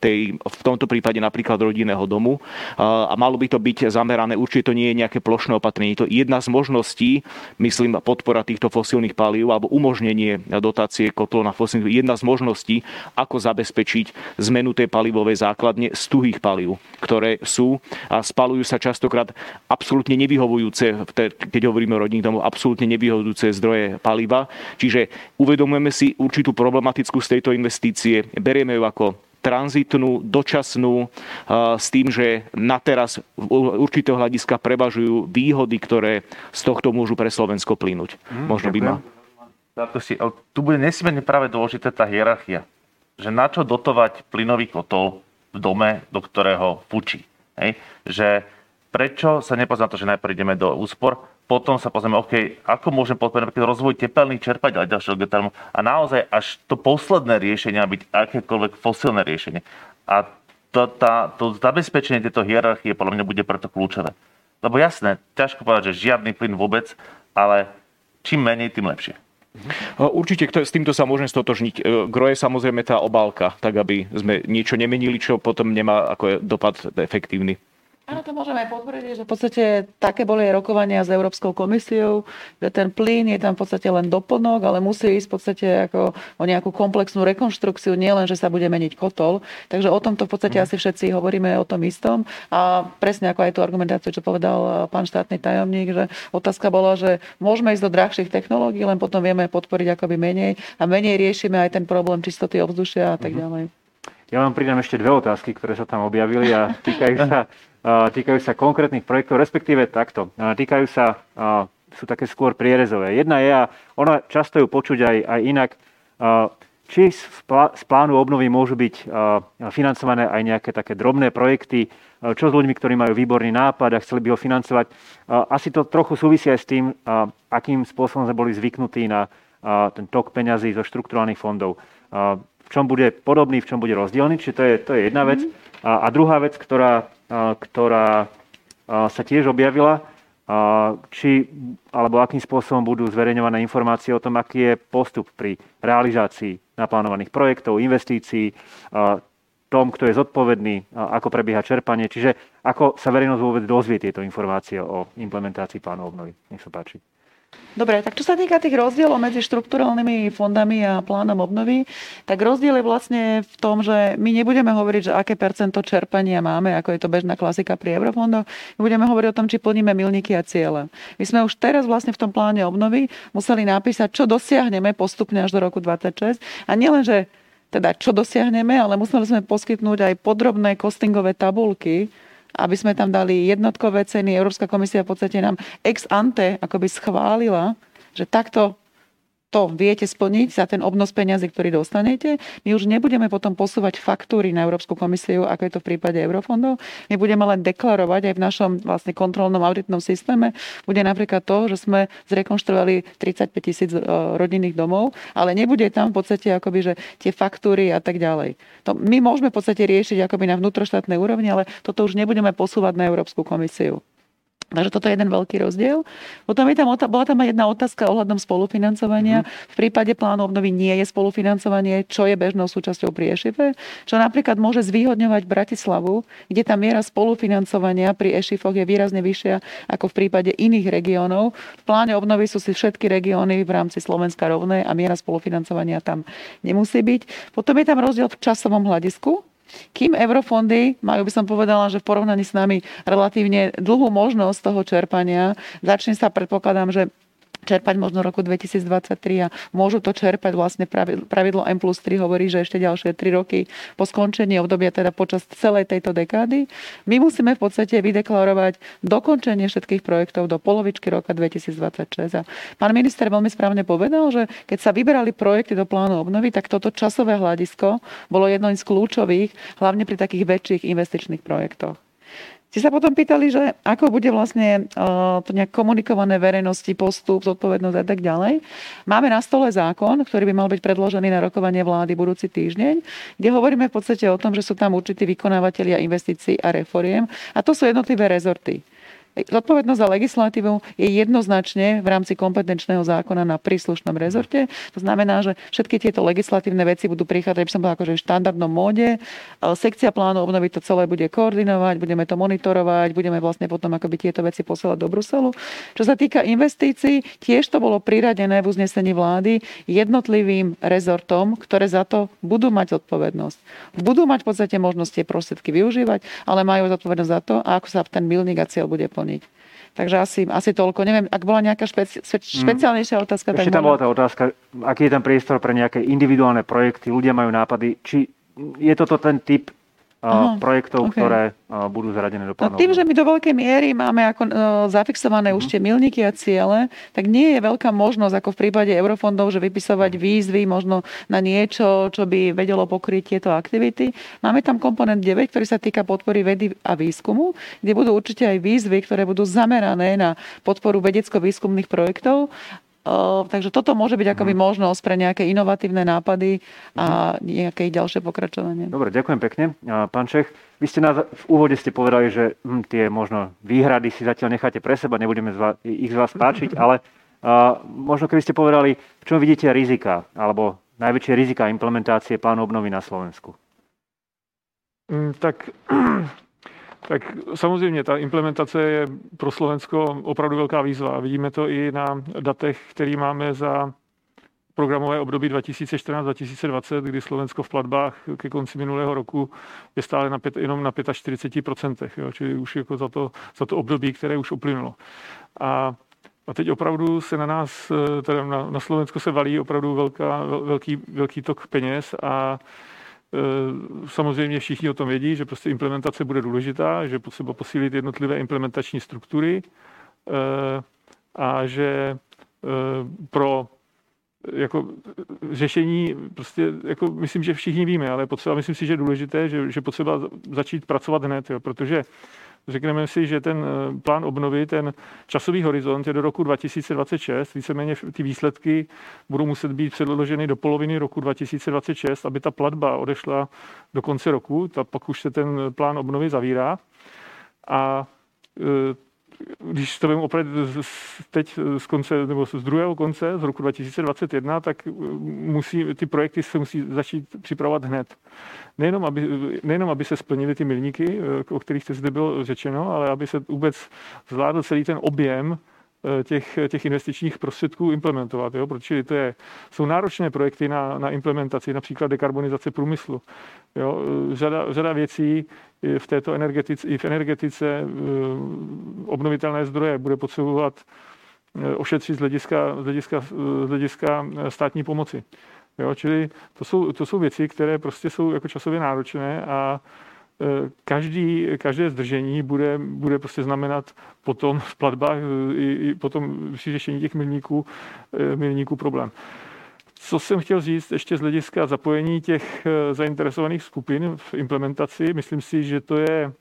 tej, v tomto prípade napríklad rodinného domu. Eh, a malo by to byť zamerané, určite to nie je nejaké plošné opatrenie, to je jedna z možností, myslím, podpora týchto fosílnych palív alebo umožnenie dotácie kotlov na fosílnych, jedna z možností, ako zabezpečiť zmenu tej palivovej základne z tuhých palív, ktoré sú a spalujú sa častokrát absolútne nevyhovujúce, keď hovoríme o rodinných domov, absolútne nevyhovujúce zdroje paliva. Čiže uvedomujeme si určitú problematickú z tejto investície, berieme ju ako tranzitnú, dočasnú, s tým, že na teraz určitého hľadiska prevažujú výhody, ktoré z tohto môžu pre Slovensko plynúť. Hmm, Možno by ma... Tu bude nesmierne práve dôležitá tá hierarchia. Že na čo dotovať plynový kotol v dome, do ktorého fučí. Hej? Že prečo sa nepozná to, že najprv ideme do úspor, potom sa pozrieme, OK, ako môžem podporiť rozvoj tepelných čerpať aj ďalšieho geotermu a naozaj až to posledné riešenie byť akékoľvek fosilné riešenie. A to, tá, to zabezpečenie tejto hierarchie podľa mňa bude preto kľúčové. Lebo jasné, ťažko povedať, že žiadny plyn vôbec, ale čím menej, tým lepšie. Určite s týmto sa môžem stotožniť. E, gro je samozrejme tá obálka, tak aby sme niečo nemenili, čo potom nemá ako dopad efektívny. Áno, to môžeme aj potvrdiť, že v podstate také boli rokovania s Európskou komisiou, že ten plyn je tam v podstate len doplnok, ale musí ísť v podstate ako o nejakú komplexnú rekonštrukciu, nielen, že sa bude meniť kotol. Takže o tomto v podstate mm. asi všetci hovoríme o tom istom. A presne ako aj tú argumentáciu, čo povedal pán štátny tajomník, že otázka bola, že môžeme ísť do drahších technológií, len potom vieme podporiť akoby menej a menej riešime aj ten problém čistoty ovzdušia a tak mm. ďalej. Ja vám pridám ešte dve otázky, ktoré sa tam objavili a týkajú sa týkajú sa konkrétnych projektov, respektíve takto. Týkajú sa, sú také skôr prierezové. Jedna je, a ona často ju počuť aj, aj inak, či z plánu obnovy môžu byť financované aj nejaké také drobné projekty, čo s ľuďmi, ktorí majú výborný nápad a chceli by ho financovať. Asi to trochu súvisí aj s tým, akým spôsobom sme boli zvyknutí na ten tok peňazí zo štrukturálnych fondov. V čom bude podobný, v čom bude rozdielný, čiže to je, to je jedna vec. A, a druhá vec, ktorá ktorá sa tiež objavila, či alebo akým spôsobom budú zverejňované informácie o tom, aký je postup pri realizácii naplánovaných projektov, investícií, tom, kto je zodpovedný, ako prebieha čerpanie, čiže ako sa verejnosť vôbec dozvie tieto informácie o implementácii plánu obnovy. Nech sa páči. Dobre, tak čo sa týka tých rozdielov medzi štrukturálnymi fondami a plánom obnovy, tak rozdiel je vlastne v tom, že my nebudeme hovoriť, že aké percento čerpania máme, ako je to bežná klasika pri eurofondoch. My budeme hovoriť o tom, či plníme milníky a ciele. My sme už teraz vlastne v tom pláne obnovy museli napísať, čo dosiahneme postupne až do roku 2026. A nielen, že teda čo dosiahneme, ale museli sme poskytnúť aj podrobné costingové tabulky, aby sme tam dali jednotkové ceny. Európska komisia v podstate nám ex ante akoby schválila, že takto to viete splniť za ten obnos peniazy, ktorý dostanete. My už nebudeme potom posúvať faktúry na Európsku komisiu, ako je to v prípade eurofondov. My budeme len deklarovať aj v našom vlastne kontrolnom auditnom systéme. Bude napríklad to, že sme zrekonštruovali 35 tisíc e, rodinných domov, ale nebude tam v podstate akoby, že tie faktúry a tak ďalej. To my môžeme v podstate riešiť akoby na vnútroštátnej úrovni, ale toto už nebudeme posúvať na Európsku komisiu. Takže toto je jeden veľký rozdiel. Potom je tam, bola tam aj jedna otázka ohľadom spolufinancovania. Mm-hmm. V prípade plánu obnovy nie je spolufinancovanie, čo je bežnou súčasťou pri EŠIFE, čo napríklad môže zvýhodňovať Bratislavu, kde tá miera spolufinancovania pri EŠIFoch je výrazne vyššia ako v prípade iných regiónov. V pláne obnovy sú si všetky regióny v rámci Slovenska rovné a miera spolufinancovania tam nemusí byť. Potom je tam rozdiel v časovom hľadisku kým eurofondy majú, by som povedala, že v porovnaní s nami relatívne dlhú možnosť toho čerpania, začne sa, predpokladám, že čerpať možno roku 2023 a môžu to čerpať vlastne pravidlo M plus 3 hovorí, že ešte ďalšie 3 roky po skončení obdobia, teda počas celej tejto dekády. My musíme v podstate vydeklarovať dokončenie všetkých projektov do polovičky roka 2026. A pán minister veľmi správne povedal, že keď sa vyberali projekty do plánu obnovy, tak toto časové hľadisko bolo jedno z kľúčových, hlavne pri takých väčších investičných projektoch. Ste sa potom pýtali, že ako bude vlastne uh, to nejak komunikované verejnosti, postup, zodpovednosť a tak ďalej. Máme na stole zákon, ktorý by mal byť predložený na rokovanie vlády budúci týždeň, kde hovoríme v podstate o tom, že sú tam určití vykonávateľia investícií a reforiem a to sú jednotlivé rezorty. Zodpovednosť za legislatívu je jednoznačne v rámci kompetenčného zákona na príslušnom rezorte. To znamená, že všetky tieto legislatívne veci budú prichádzať, by som bola akože v štandardnom móde. Sekcia plánu obnovy to celé bude koordinovať, budeme to monitorovať, budeme vlastne potom akoby tieto veci posielať do Bruselu. Čo sa týka investícií, tiež to bolo priradené v uznesení vlády jednotlivým rezortom, ktoré za to budú mať zodpovednosť. Budú mať v podstate možnosť tie prostriedky využívať, ale majú zodpovednosť za to, ako sa ten milník a cieľ bude plniť splniť. Takže asi, asi toľko. Neviem, ak bola nejaká špeci- mhm. špeciálnejšia otázka. Ešte tam bola tá otázka, aký je tam priestor pre nejaké individuálne projekty, ľudia majú nápady, či je toto ten typ Aha, projektov, okay. ktoré budú zaradené do plánu. No tým, že my do veľkej miery máme ako, uh, zafixované uh-huh. už tie milníky a ciele, tak nie je veľká možnosť, ako v prípade eurofondov, že vypisovať výzvy možno na niečo, čo by vedelo pokryť tieto aktivity. Máme tam komponent 9, ktorý sa týka podpory vedy a výskumu, kde budú určite aj výzvy, ktoré budú zamerané na podporu vedecko-výskumných projektov takže toto môže byť akoby mhm. možnosť pre nejaké inovatívne nápady a mhm. nejaké ďalšie pokračovanie. Dobre, ďakujem pekne. Pán Čech, vy ste na, v úvode ste povedali, že hm, tie možno výhrady si zatiaľ necháte pre seba, nebudeme z vás, ich z vás páčiť, ale uh, možno keby ste povedali, v čom vidíte rizika, alebo najväčšie rizika implementácie plánu obnovy na Slovensku? Mm, tak Tak samozřejmě ta implementace je pro Slovensko opravdu velká výzva. Vidíme to i na datech, který máme za programové období 2014-2020, kdy Slovensko v platbách ke konci minulého roku je stále na pět, jenom na 45%, jo, čili už jako za to, za to období, které už uplynulo. A a teď opravdu se na nás, teda na, na Slovensko se valí opravdu velká, velký, velký tok peněz a samozřejmě všichni o tom vědí, že prostě implementace bude důležitá, že potřeba posílit jednotlivé implementační struktury e, a že e, pro jako řešení, prostě, jako myslím, že všichni víme, ale potřeba, myslím si, že je důležité, že, že potřeba začít pracovat hned, jo, protože řekneme si, že ten eh, plán obnovy, ten časový horizont je do roku 2026, víceméně ty výsledky budou muset být předloženy do poloviny roku 2026, aby ta platba odešla do konce roku, tak pak už se ten plán obnovy zavírá. A eh, když to vím opravdu teď z konce, nebo z druhého konce, z roku 2021, tak musí, ty projekty se musí začít připravovat hned. Nejenom aby, nejenom, aby se splnily ty milníky, o kterých zde bylo řečeno, ale aby se vůbec zvládl celý ten objem Eh, těch, těch investičních prostředků implementovat. Jo? Protože to je, jsou náročné projekty na, na implementaci, například dekarbonizace průmyslu. Jo? Eh, řada, řada věcí v této energetice, i v energetice eh, obnovitelné zdroje bude potřebovat ošetřit z hlediska, z hlediska, z hlediska státní pomoci. Jo? Čili to jsou, to jsou věci, které prostě jsou jako časově náročné a každý, každé zdržení bude, bude prostě znamenat potom v platbách i, i potom při řešení těch milníků, eh, milníků problém. Co jsem chtěl říct ještě z hlediska zapojení těch eh, zainteresovaných skupin v implementaci, myslím si, že to je,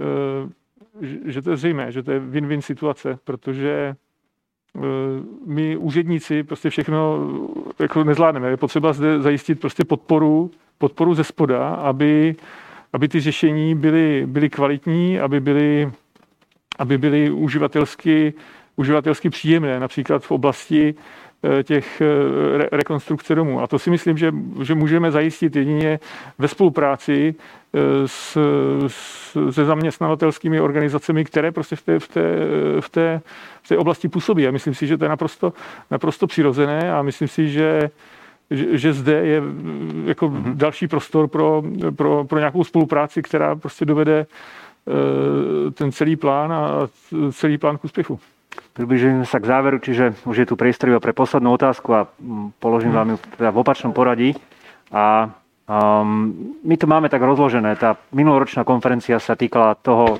eh, že to je zřejmé, že to je win-win situace, protože my úředníci prostě všechno jako nezvládneme. Je potřeba zde zajistit prostě podporu, podporu ze spoda, aby aby ty řešení byly, byly kvalitní, aby byly, aby byly uživatelsky, uživatelsky příjemné, například v oblasti eh, těch eh, re- rekonstrukce domů. A to si myslím, že, že můžeme zajistit jedině ve spolupráci eh, s, s, se zaměstnavatelskými organizacemi, které prostě v té, v, té, v, té, v té oblasti působí. A myslím si, že to je naprosto, naprosto přirozené a myslím si, že že, že zde je jako mm-hmm. další prostor pro, pro, pro nějakou spolupráci, která prostě dovede e, ten celý plán a celý plán k úspěchu. Približujeme sa k záveru, čiže už je tu priestor pre poslednú otázku a položím vám ju teda v opačnom poradí. A um, my to máme tak rozložené. Tá minuloročná konferencia sa týkala toho,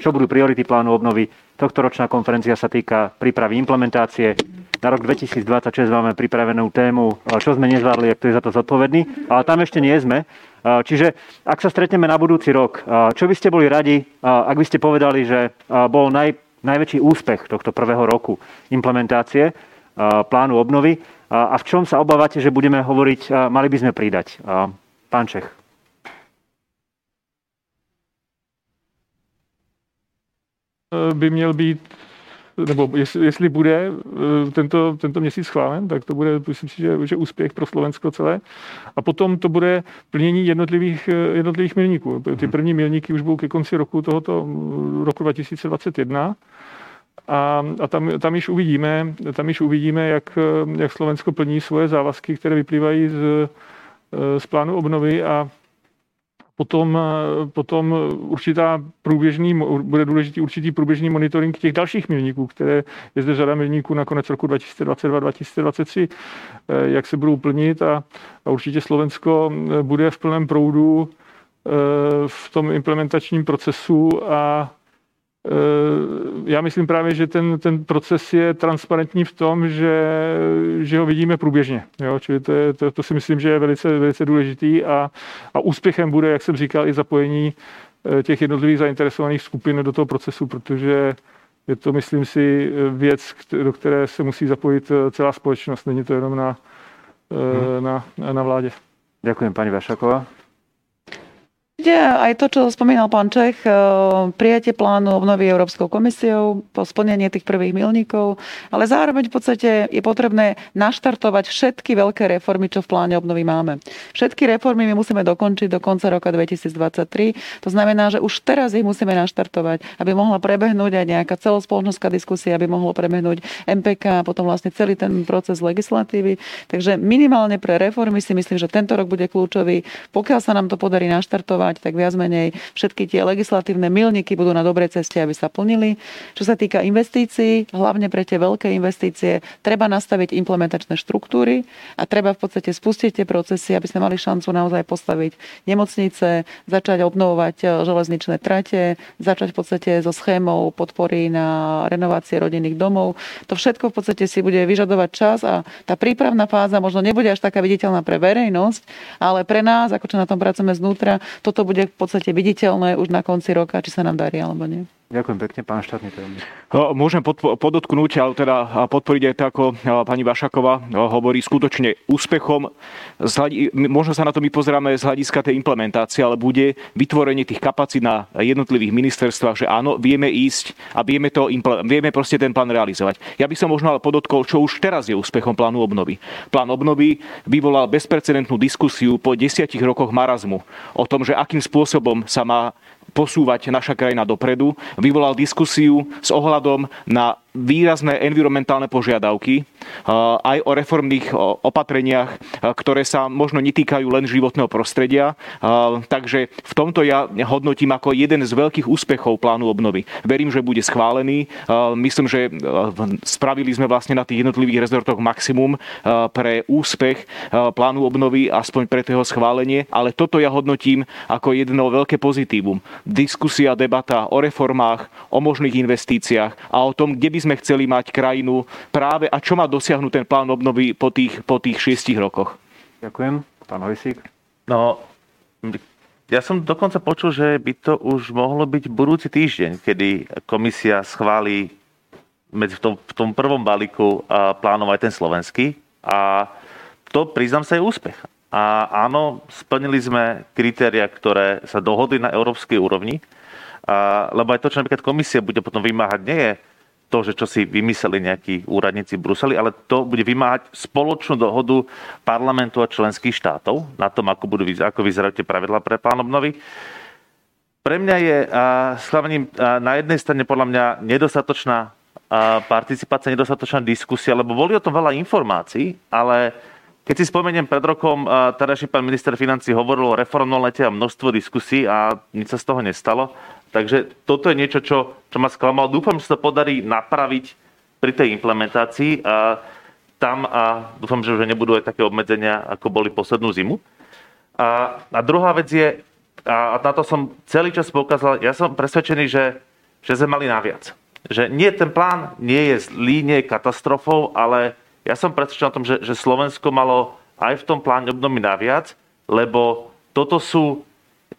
čo budú priority plánu obnovy. Tohtoročná konferencia sa týka prípravy implementácie. Na rok 2026 máme pripravenú tému, čo sme nezvládli, ak to je za to zodpovedný, ale tam ešte nie sme. Čiže ak sa stretneme na budúci rok, čo by ste boli radi, ak by ste povedali, že bol naj, najväčší úspech tohto prvého roku implementácie plánu obnovy a v čom sa obávate, že budeme hovoriť, mali by sme pridať? Pán Čech. by měl být nebo jestli, jestli bude eh, tento, tento měsíc schválen, tak to bude, myslím si, že, že úspěch pro Slovensko celé. A potom to bude plnění jednotlivých, eh, jednotlivých milníků. Ty mhm. první milníky už budou ke konci roku tohoto roku 2021. A, a tam, tam, již uvidíme, tam již uvidíme, jak, jak Slovensko plní svoje závazky, které vyplývají z, z plánu obnovy a Potom, eh, potom určitá průběžný, bude důležitý určitý průběžný monitoring těch dalších milníků, které je zde řada milníků na konec roku 2022-2023, eh, jak se budou plnit a, a určitě Slovensko eh, bude v plném proudu v tom implementačním procesu a Eh, já myslím právě, že ten, ten proces je transparentní v tom, že, že ho vidíme průběžně. Jo? Čili to, je, to, to si myslím, že je velice, velice důležitý a, a úspěchem bude, jak jsem říkal, i zapojení eh, těch jednotlivých zainteresovaných skupin do toho procesu, protože je to, myslím si, věc, do které se musí zapojit eh, celá společnost. Není to jenom na, hmm. na, na vládě. Děkuji, paní Vašaková. Aj to, čo spomínal pán Čech, e, prijatie plánu obnovy Európskou komisiou, splnenie tých prvých milníkov, ale zároveň v podstate je potrebné naštartovať všetky veľké reformy, čo v pláne obnovy máme. Všetky reformy my musíme dokončiť do konca roka 2023. To znamená, že už teraz ich musíme naštartovať, aby mohla prebehnúť aj nejaká celospoločenská diskusia, aby mohlo prebehnúť MPK a potom vlastne celý ten proces legislatívy. Takže minimálne pre reformy si myslím, že tento rok bude kľúčový. Pokiaľ sa nám to podarí naštartovať, mať, tak viac menej všetky tie legislatívne milníky budú na dobrej ceste, aby sa plnili. Čo sa týka investícií, hlavne pre tie veľké investície, treba nastaviť implementačné štruktúry a treba v podstate spustiť tie procesy, aby sme mali šancu naozaj postaviť nemocnice, začať obnovovať e, železničné trate, začať v podstate so schémou podpory na renovácie rodinných domov. To všetko v podstate si bude vyžadovať čas a tá prípravná fáza možno nebude až taká viditeľná pre verejnosť, ale pre nás, ako čo na tom pracujeme znútra, toto to bude v podstate viditeľné už na konci roka, či sa nám darí alebo nie. Ďakujem pekne, pán štátny tajomník. Môžem podotknúť, ale teda podporiť aj to, ako pani Vašaková hovorí, skutočne úspechom. Možno sa na to my pozeráme z hľadiska tej implementácie, ale bude vytvorenie tých kapacít na jednotlivých ministerstvách, že áno, vieme ísť a vieme, to, vieme proste ten plán realizovať. Ja by som možno ale podotkol, čo už teraz je úspechom plánu obnovy. Plán obnovy vyvolal bezprecedentnú diskusiu po desiatich rokoch marazmu o tom, že akým spôsobom sa má posúvať naša krajina dopredu. Vyvolal diskusiu s ohľadom na výrazné environmentálne požiadavky, aj o reformných opatreniach, ktoré sa možno netýkajú len životného prostredia. Takže v tomto ja hodnotím ako jeden z veľkých úspechov plánu obnovy. Verím, že bude schválený. Myslím, že spravili sme vlastne na tých jednotlivých rezortoch maximum pre úspech plánu obnovy, aspoň pre toho schválenie, ale toto ja hodnotím ako jedno veľké pozitívum. Diskusia, debata o reformách, o možných investíciách a o tom, kde by sme chceli mať krajinu práve a čo má dosiahnuť ten plán obnovy po tých, po tých šiestich rokoch. Ďakujem. Pán Hojsík. No, ja som dokonca počul, že by to už mohlo byť budúci týždeň, kedy komisia schváli medzi v tom, v tom prvom balíku aj ten slovenský. A to, priznám sa, je úspech. A áno, splnili sme kritéria, ktoré sa dohodli na európskej úrovni. A, lebo aj to, čo napríklad komisia bude potom vymáhať, nie je to, že čo si vymysleli nejakí úradníci v Bruseli, ale to bude vymáhať spoločnú dohodu parlamentu a členských štátov na tom, ako, budú, ako vyzerajú tie pravidlá pre plán obnovy. Pre mňa je uh, na jednej strane podľa mňa nedostatočná participácia, nedostatočná diskusia, lebo boli o tom veľa informácií, ale keď si spomeniem, pred rokom terajší pán minister financí hovoril o reformnom lete a množstvo diskusí a nič sa z toho nestalo. Takže toto je niečo, čo, čo ma sklamalo. Dúfam, že sa to podarí napraviť pri tej implementácii. A tam a dúfam, že už nebudú aj také obmedzenia, ako boli poslednú zimu. A, a druhá vec je, a na to som celý čas poukázal, ja som presvedčený, že, že sme mali naviac. Že nie, ten plán nie je zlý, nie je katastrofou, ale ja som presvedčený o tom, že, že Slovensko malo aj v tom pláne obnovy naviac, lebo toto sú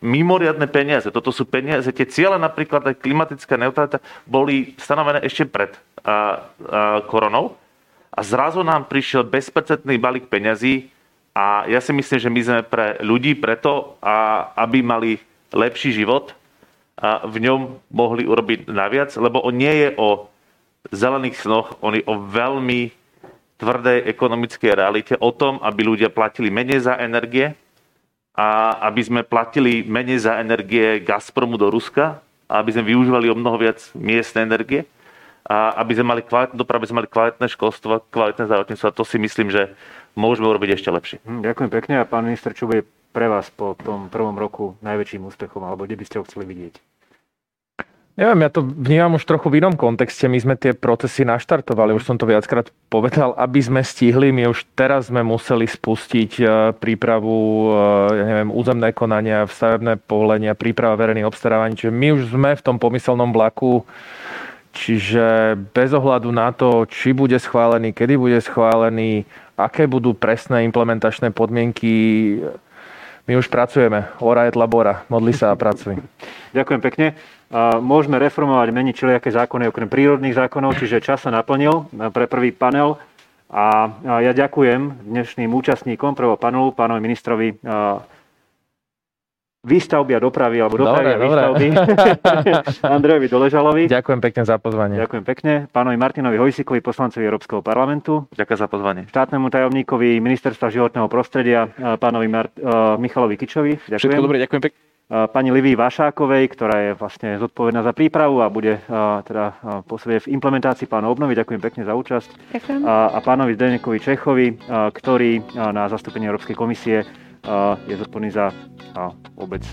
mimoriadne peniaze. Toto sú peniaze, tie ciele napríklad aj klimatická neutralita boli stanovené ešte pred a, a, koronou a zrazu nám prišiel bezprecedentný balík peňazí a ja si myslím, že my sme pre ľudí preto, a, aby mali lepší život a v ňom mohli urobiť naviac, lebo on nie je o zelených snoch, on je o veľmi tvrdej ekonomickej realite, o tom, aby ľudia platili menej za energie, a aby sme platili menej za energie Gazpromu do Ruska a aby sme využívali o mnoho viac miestnej energie a aby sme mali kvalitnú dopravu, aby sme mali kvalitné školstvo, kvalitné zdravotníctvo a to si myslím, že môžeme urobiť ešte lepšie. Hm, ďakujem pekne a pán minister, čo bude pre vás po tom prvom roku najväčším úspechom alebo kde by ste ho chceli vidieť? Neviem, ja to vnímam už trochu v inom kontexte. My sme tie procesy naštartovali, už som to viackrát povedal, aby sme stihli. My už teraz sme museli spustiť e, prípravu, e, ja neviem, územné konania, stavebné povolenia, príprava verejných obstarávaní. Čiže my už sme v tom pomyselnom vlaku. Čiže bez ohľadu na to, či bude schválený, kedy bude schválený, aké budú presné implementačné podmienky, my už pracujeme. Ora et labora. Modli sa a pracuj. Ďakujem pekne môžeme reformovať, meniť všelijaké zákony okrem prírodných zákonov, čiže čas sa naplnil pre prvý panel. A ja ďakujem dnešným účastníkom prvého panelu, pánovi ministrovi výstavby a dopravy, alebo Dobre, dopravy a dobre. výstavby Andrejovi Doležalovi. Ďakujem pekne za pozvanie. Ďakujem pekne. Pánovi Martinovi Hojsikovi, poslancovi Európskeho parlamentu. Ďakujem za pozvanie. Štátnemu tajomníkovi Ministerstva životného prostredia, e, pánovi Mar- e, Michalovi Kičovi. Ďakujem. Všetko dobre, ďakujem pekne. Pani Livii Vašákovej, ktorá je vlastne zodpovedná za prípravu a bude teda pôsobiť v implementácii plánu obnovy. Ďakujem pekne za účasť. Ďakujem. A, a pánovi Zdenekovi Čechovi, ktorý na zastúpenie Európskej komisie je zodpovedný za vôbec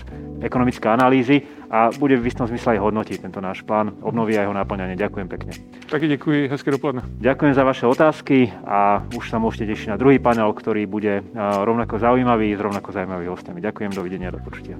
ekonomické analýzy a bude v istom zmysle aj hodnotiť tento náš plán obnovy a jeho naplňanie. Ďakujem pekne. Taky děkuji, hezké dopoledne. Ďakujem za vaše otázky a už sa môžete tešiť na druhý panel, ktorý bude rovnako zaujímavý s rovnako zaujímavými hostiami. Ďakujem, dovidenia, do počutia.